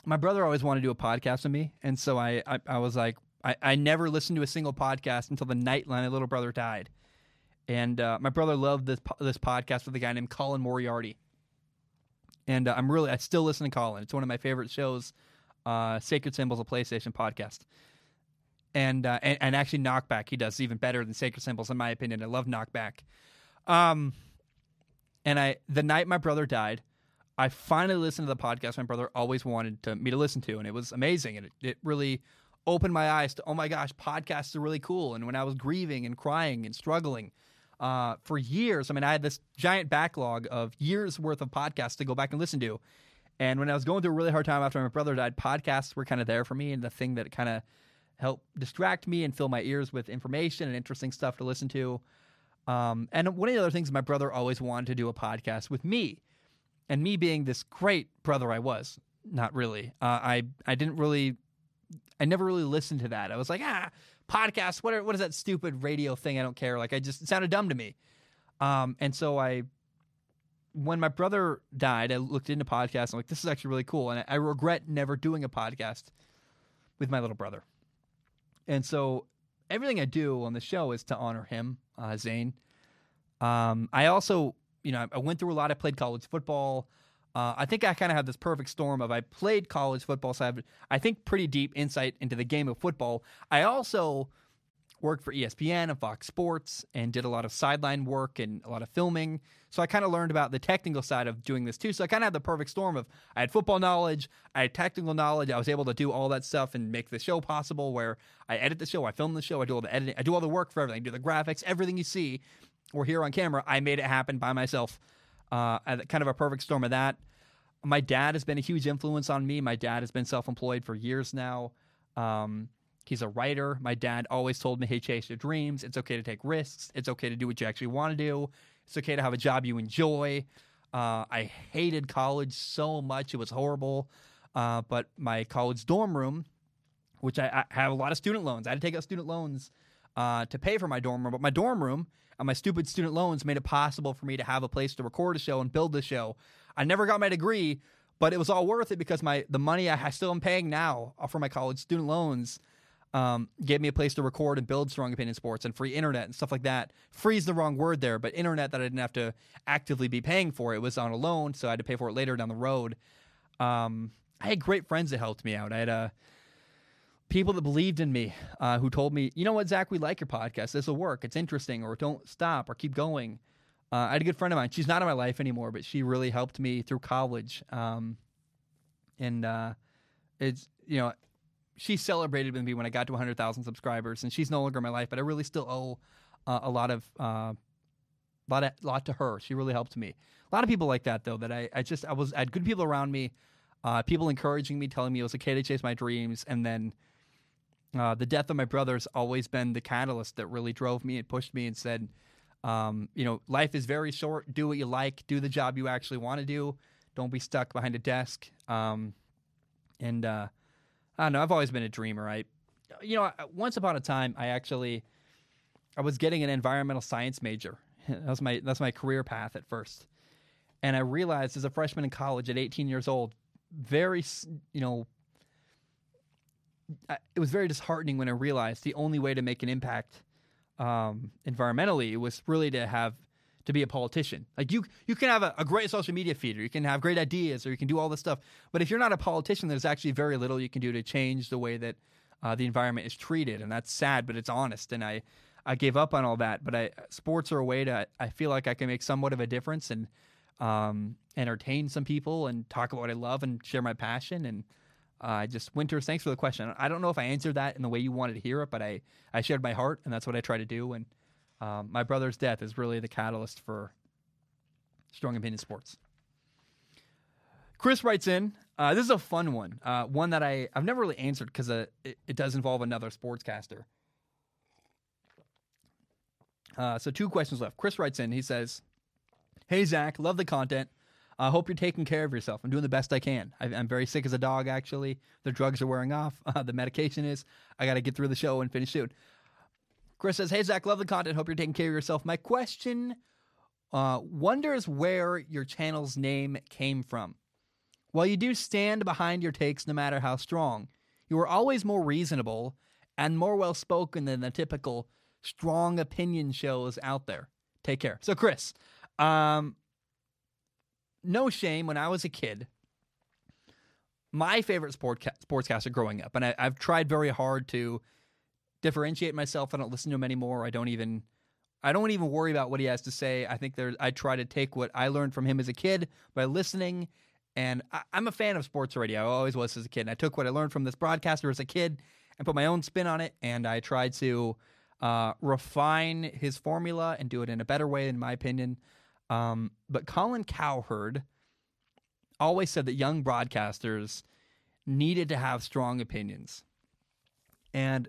Speaker 1: my brother always wanted to do a podcast with me, and so I, I, I was like, I, I never listened to a single podcast until the night my little brother died. And uh, my brother loved this this podcast with a guy named Colin Moriarty. And uh, I'm really I still listen to Colin. It's one of my favorite shows. Uh, Sacred Symbols, a PlayStation podcast. And, uh, and and actually Knockback he does even better than Sacred Symbols in my opinion. I love Knockback. Um, and I the night my brother died, I finally listened to the podcast my brother always wanted to, me to listen to, and it was amazing. And it, it really opened my eyes to, oh my gosh, podcasts are really cool. And when I was grieving and crying and struggling uh, for years, I mean, I had this giant backlog of years worth of podcasts to go back and listen to. And when I was going through a really hard time after my brother died, podcasts were kind of there for me and the thing that kind of helped distract me and fill my ears with information and interesting stuff to listen to. Um, and one of the other things, my brother always wanted to do a podcast with me, and me being this great brother I was, not really. Uh, I I didn't really, I never really listened to that. I was like, ah, podcast. What are, what is that stupid radio thing? I don't care. Like I just it sounded dumb to me. Um, and so I, when my brother died, I looked into podcasts. I'm like, this is actually really cool, and I, I regret never doing a podcast with my little brother. And so everything I do on the show is to honor him, uh, Zane. Um, I also, you know, I went through a lot. I played college football. Uh, I think I kind of have this perfect storm of I played college football, so I have, I think, pretty deep insight into the game of football. I also worked for ESPN and Fox Sports and did a lot of sideline work and a lot of filming. So I kind of learned about the technical side of doing this too. So I kind of had the perfect storm of I had football knowledge, I had technical knowledge. I was able to do all that stuff and make the show possible where I edit the show, I film the show, I do all the editing, I do all the work for everything, I do the graphics, everything you see or hear on camera. I made it happen by myself. Uh, kind of a perfect storm of that. My dad has been a huge influence on me. My dad has been self employed for years now. Um, He's a writer. My dad always told me, hey, chase your dreams. It's okay to take risks. It's okay to do what you actually want to do. It's okay to have a job you enjoy. Uh, I hated college so much. It was horrible. Uh, but my college dorm room, which I, I, have a lot of student loans, I had to take out student loans uh, to pay for my dorm room. But my dorm room and my stupid student loans made it possible for me to have a place to record a show and build a show. I never got my degree, but it was all worth it because my the money I still am paying now for my college student loans um, gave me a place to record and build strong opinion sports and free internet and stuff like that. Free is the wrong word there, but internet that I didn't have to actively be paying for. It was on a loan, so I had to pay for it later down the road. Um, I had great friends that helped me out. I had uh, people that believed in me uh, who told me, you know what, Zac, we like your podcast. This will work. It's interesting, or don't stop, or keep going. Uh, I had a good friend of mine. She's not in my life anymore, but she really helped me through college. Um, and uh, it's you know she celebrated with me when I got to 100,000 subscribers, and she's no longer in my life, but I really still owe uh, a lot of uh, lot of, lot to her. She really helped me. A lot of people like that though. That I, I just I was I had good people around me, uh, people encouraging me, telling me it was okay to chase my dreams, and then uh, the death of my brother's always been the catalyst that really drove me and pushed me and said, um, you know, life is very short. Do what you like. Do the job you actually want to do. Don't be stuck behind a desk. Um, and uh, I don't know. I've always been a dreamer. I, you know, once upon a time, I actually, I was getting an environmental science major. That was my that's my career path at first, and I realized as a freshman in college at 18 years old, very, you know, it was very disheartening when I realized the only way to make an impact um, environmentally was really to have to be a politician. Like you, you can have a, a, great social media feed, or you can have great ideas, or you can do all this stuff. But if you're not a politician, there's actually very little you can do to change the way that uh, the environment is treated, and that's sad, but it's honest. And I, I gave up on all that. But I, sports are a way to. I feel like I can make somewhat of a difference and um, entertain some people and talk about what I love and share my passion. And uh, just Winters, thanks for the question. I don't know if I answered that in the way you wanted to hear it, but I, I shared my heart, and that's what I try to do. And um, my brother's death is really the catalyst for strong opinion sports. Chris writes in. Uh, this is a fun one, uh, one that I I've never really answered because uh, it, it, does involve another sportscaster. Uh, so two questions left. Chris writes in. He says, "Hey Zac, love the content. I hope you're taking care of yourself. I'm doing the best I can. I, am very sick as a dog. Actually, the drugs are wearing off. the medication is. I got to get through the show and finish soon. Chris says, Hey, Zac, love the content. Hope you're taking care of yourself. My question uh, wonders where your channel's name came from. While you do stand behind your takes no matter how strong, you are always more reasonable and more well spoken than the typical strong opinion shows out there. Take care. So, Chris, um, no shame, when I was a kid, my favorite sport ca- sportscaster growing up, and I, I've tried very hard to differentiate myself. I don't listen to him anymore. I don't even I don't even worry about what he has to say. I think there I try to take what I learned from him as a kid by listening. And I, am a fan of sports radio. I always was as a kid. And I took what I learned from this broadcaster as a kid and put my own spin on it. And I tried to uh, refine his formula and do it in a better way, in my opinion. Um, but Colin Cowherd always said that young broadcasters needed to have strong opinions And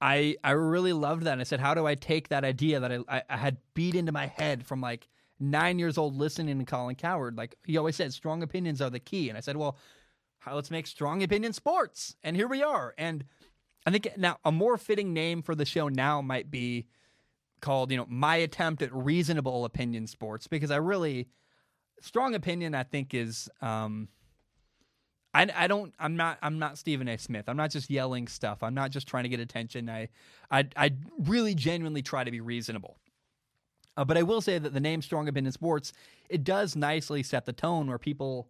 Speaker 1: I I really loved that. And I said, how do I take that idea that I, I, had beat into my head from like nine years old listening to Colin Cowherd? Like he always said, strong opinions are the key. And I said, well, how, let's make strong opinion sports. And here we are. And I think now a more fitting name for the show now might be called, you know, my attempt at reasonable opinion sports because I really strong opinion I think is um I, I don't I'm not I'm not Stephen A. Smith. I'm not just yelling stuff. I'm not just trying to get attention. I I I really genuinely try to be reasonable. Uh, but I will say that the name Strong Opinion Sports it does nicely set the tone where people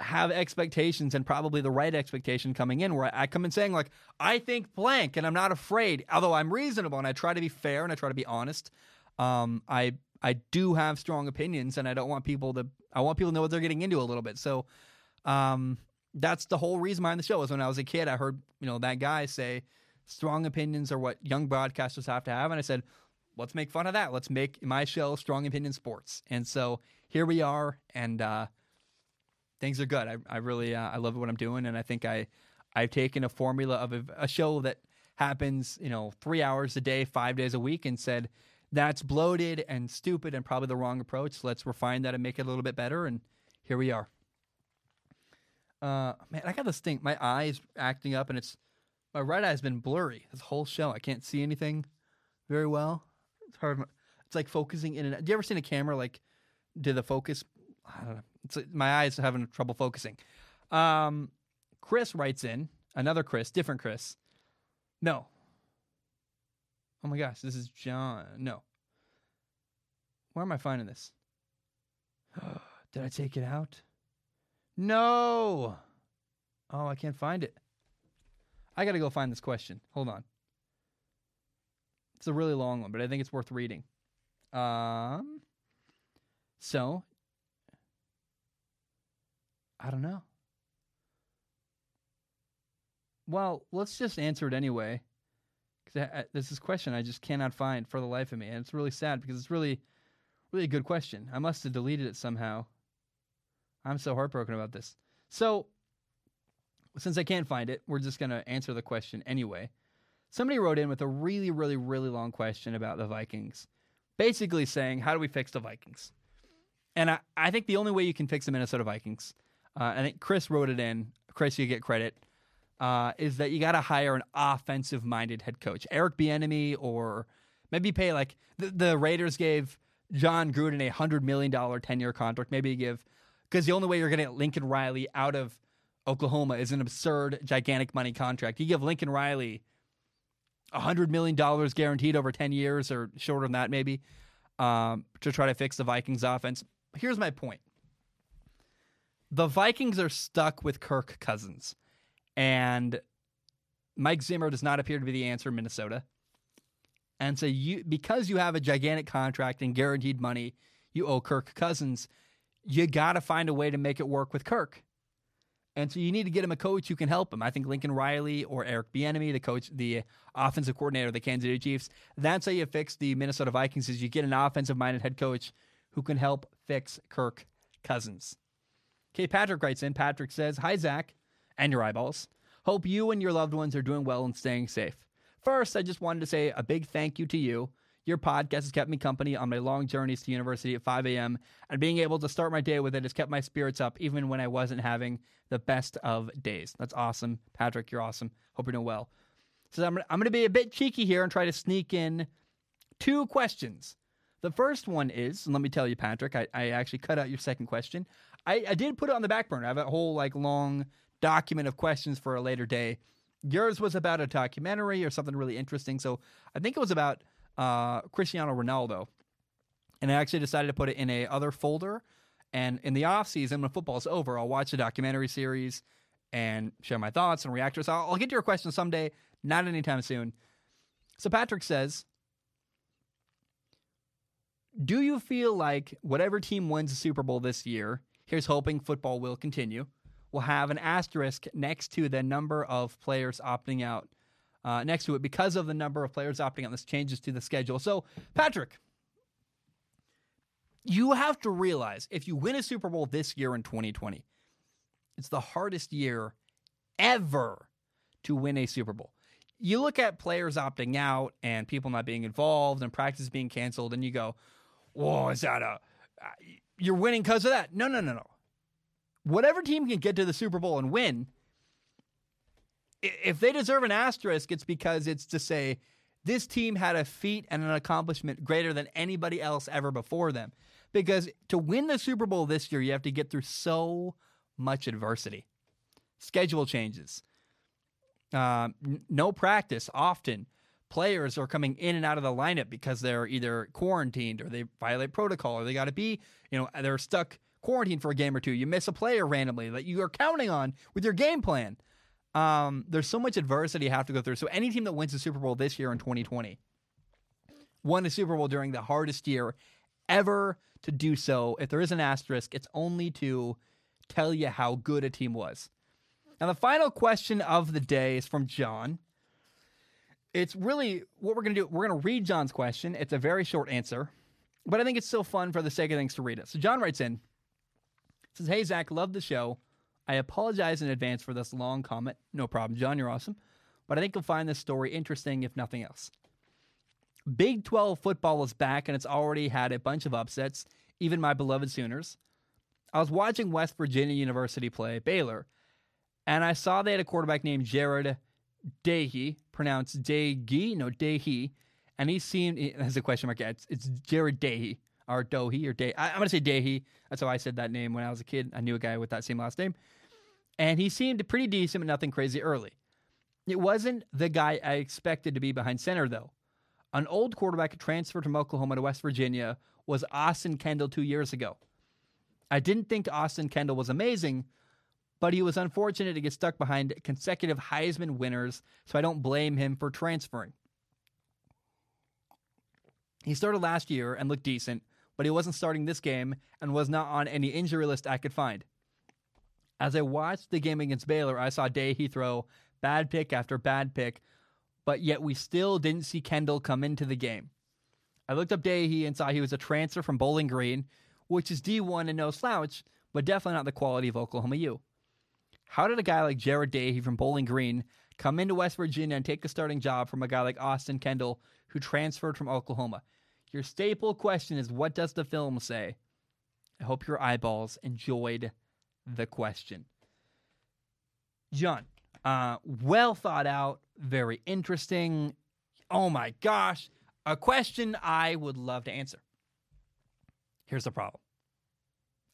Speaker 1: have expectations and probably the right expectation coming in where I come in saying like I think blank and I'm not afraid although I'm reasonable and I try to be fair and I try to be honest. Um, I I do have strong opinions and I don't want people to I want people to know what they're getting into a little bit. So um, that's the whole reason behind the show is when I was a kid I heard you know that guy say strong opinions are what young broadcasters have to have and I said let's make fun of that. Let's make my show strong opinion sports. And so here we are and uh things are good. I, I really uh, I love what I'm doing, and I think I I've taken a formula of a, a, show that happens you know three hours a day, five days a week, and said that's bloated and stupid and probably the wrong approach. Let's refine that and make it a little bit better, and here we are. Uh, man, I got this thing. My eyes acting up, and it's my right eye's been blurry this whole show. I can't see anything very well. It's hard. It's like focusing in and. Do you ever seen a camera like? Did the focus? I don't know it's, my eyes are having trouble focusing. Um, Chris writes in another Chris, different Chris. No. Oh my gosh, this is John. No. Where am I finding this? Did I take it out? No. Oh, I can't find it. I got to go find this question. Hold on. It's a really long one, but I think it's worth reading. Um, so I don't know. Well, let's just answer it anyway. Because this is a question I just cannot find for the life of me, and it's really sad because it's really, really a good question. I must have deleted it somehow. I'm so heartbroken about this. So, since I can't find it, we're just going to answer the question anyway. Somebody wrote in with a really, really, really long question about the Vikings, basically saying, How do we fix the Vikings? And I, I think the only way you can fix the Minnesota Vikings uh, I think Chris wrote it in. Chris, you get credit. Uh, is that you got to hire an offensive minded head coach, Eric Bieniemy, or maybe pay like the, the Raiders gave Jon Gruden a hundred million dollar ten year contract. Maybe give because the only way you're going to get Lincoln Riley out of Oklahoma is an absurd, gigantic money contract. You give Lincoln Riley hundred million dollars guaranteed over ten years or shorter than that, maybe, um, to try to fix the Vikings offense. Here's my point the Vikings are stuck with Kirk Cousins, and Mike Zimmer does not appear to be the answer in Minnesota. And so you because you have a gigantic contract and guaranteed money you owe Kirk Cousins, you got to find a way to make it work with Kirk. And so you need to get him a coach who can help him. I think Lincoln Riley or Eric Bieniemy, the coach, the offensive coordinator of the Kansas City Chiefs. That's how you fix the Minnesota Vikings. Is you get an offensive-minded head coach who can help fix Kirk Cousins. Okay, Patrick writes in. Patrick says, Hi, Zac, and your eyeballs. Hope you and your loved ones are doing well and staying safe. First, I just wanted to say a big thank you to you. Your podcast has kept me company on my long journeys to university at 5 a.m., and being able to start my day with it has kept my spirits up even when I wasn't having the best of days. That's awesome. Patrick, you're awesome. Hope you're doing well. So I'm, I'm going to be a bit cheeky here and try to sneak in two questions. The first one is, and let me tell you, Patrick, I, I actually cut out your second question. I, I did put it on the back burner. I have a whole like long document of questions for a later day. Yours was about a documentary or something really interesting. So I think it was about uh, Cristiano Ronaldo. And I actually decided to put it in a other folder. And in the off season, when football is over, I'll watch the documentary series and share my thoughts and reactors. I'll, I'll get to your question someday, not anytime soon. So Patrick says, Do you feel like whatever team wins the Super Bowl this year here's hoping football will continue, will have an asterisk next to the number of players opting out. Uh, next to it, because of the number of players opting out, this changes to the schedule. So, Patrick, you have to realize if you win a Super Bowl this year in 2020, it's the hardest year ever to win a Super Bowl. You look at players opting out and people not being involved and practice being canceled, and you go, "Whoa, is that a you're winning because of that?" No, no, no, no. Whatever team can get to the Super Bowl and win, if they deserve an asterisk, it's because it's to say this team had a feat and an accomplishment greater than anybody else ever before them. Because to win the Super Bowl this year, you have to get through so much adversity. Schedule changes, uh, n- no practice often. Players are coming in and out of the lineup because they're either quarantined or they violate protocol or they got to be, you know, they're stuck quarantined for a game or two. You miss a player randomly that you are counting on with your game plan. Um, there's so much adversity you have to go through. So any team that wins the Super Bowl this year in 2020 won the Super Bowl during the hardest year ever to do so. If there is an asterisk, it's only to tell you how good a team was. Now, the final question of the day is from John. It's really what we're going to do. We're going to read John's question. It's a very short answer, but I think it's still fun for the sake of things to read it. So, John writes in says, Hey, Zac, love the show. I apologize in advance for this long comment. No problem, John. You're awesome. But I think you'll find this story interesting, if nothing else. Big 12 football is back, and it's already had a bunch of upsets, even my beloved Sooners. I was watching West Virginia University play Baylor, and I saw they had a quarterback named Jared Dahe, pronounced Dahe, no Dahe, and he seemed, has a question mark, it's, it's Jared Dahe, or Dohe, or Dahe. I, am to say Dahe. That's how I said that name when I was a kid. I knew a guy with that same last name. And he seemed pretty decent, but nothing crazy early. It wasn't the guy I expected to be behind center, though. An old quarterback transferred from Oklahoma to West Virginia was Austin Kendall two years ago. I didn't think Austin Kendall was amazing, but he was unfortunate to get stuck behind consecutive Heisman winners, so I don't blame him for transferring. He started last year and looked decent, but he wasn't starting this game and was not on any injury list I could find. As I watched the game against Baylor, I saw Dahe throw bad pick after bad pick, but yet we still didn't see Kendall come into the game. I looked up Dahe and saw he was a transfer from Bowling Green, which is D1 and no slouch, but definitely not the quality of Oklahoma U. How did a guy like Jared Dahe from Bowling Green come into West Virginia and take a starting job from a guy like Austin Kendall who transferred from Oklahoma? Your staple question is what does the film say? I hope your eyeballs enjoyed the question. John, uh, well thought out, very interesting. Oh my gosh, a question I would love to answer. Here's the problem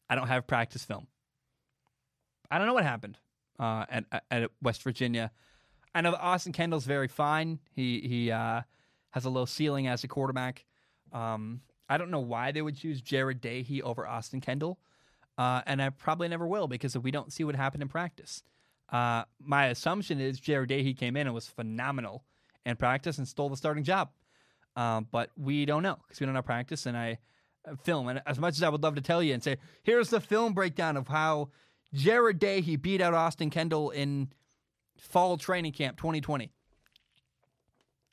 Speaker 1: I don't have practice film. I don't know what happened uh, at, at West Virginia. I know Austin Kendall's very fine. He he uh, has a low ceiling as a quarterback. Um, I don't know why they would choose Jared Dahe over Austin Kendall, uh, and I probably never will because we don't see what happened in practice. Uh, my assumption is Jared Dahe came in and was phenomenal in practice and stole the starting job, um, but we don't know because we don't have practice and I film. And as much as I would love to tell you and say, here's the film breakdown of how Jared Dahe beat out Austin Kendall in fall training camp 2020.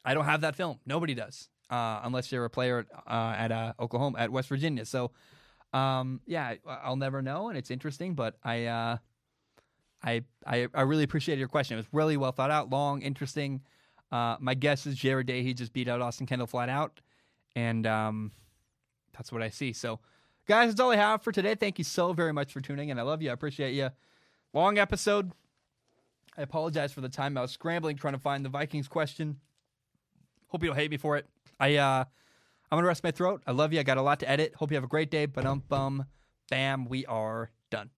Speaker 1: I don't have that film. Nobody does uh, unless you're a player uh, at uh, Oklahoma at West Virginia. So, um, yeah, I'll never know, and it's interesting. But I, uh, I, I, I, really appreciate your question. It was really well thought out, long, interesting. Uh, my guess is Jared Day. He just beat out Austin Kendall flat out, and um, that's what I see. So, guys, that's all I have for today. Thank you so very much for tuning in. I love you. I appreciate you. Long episode. I apologize for the time. I was scrambling trying to find the Vikings question. Hope you don't hate me for it. I uh I'm gonna rest my throat. I love you. I got a lot to edit. Hope you have a great day. But um bum bam, we are done.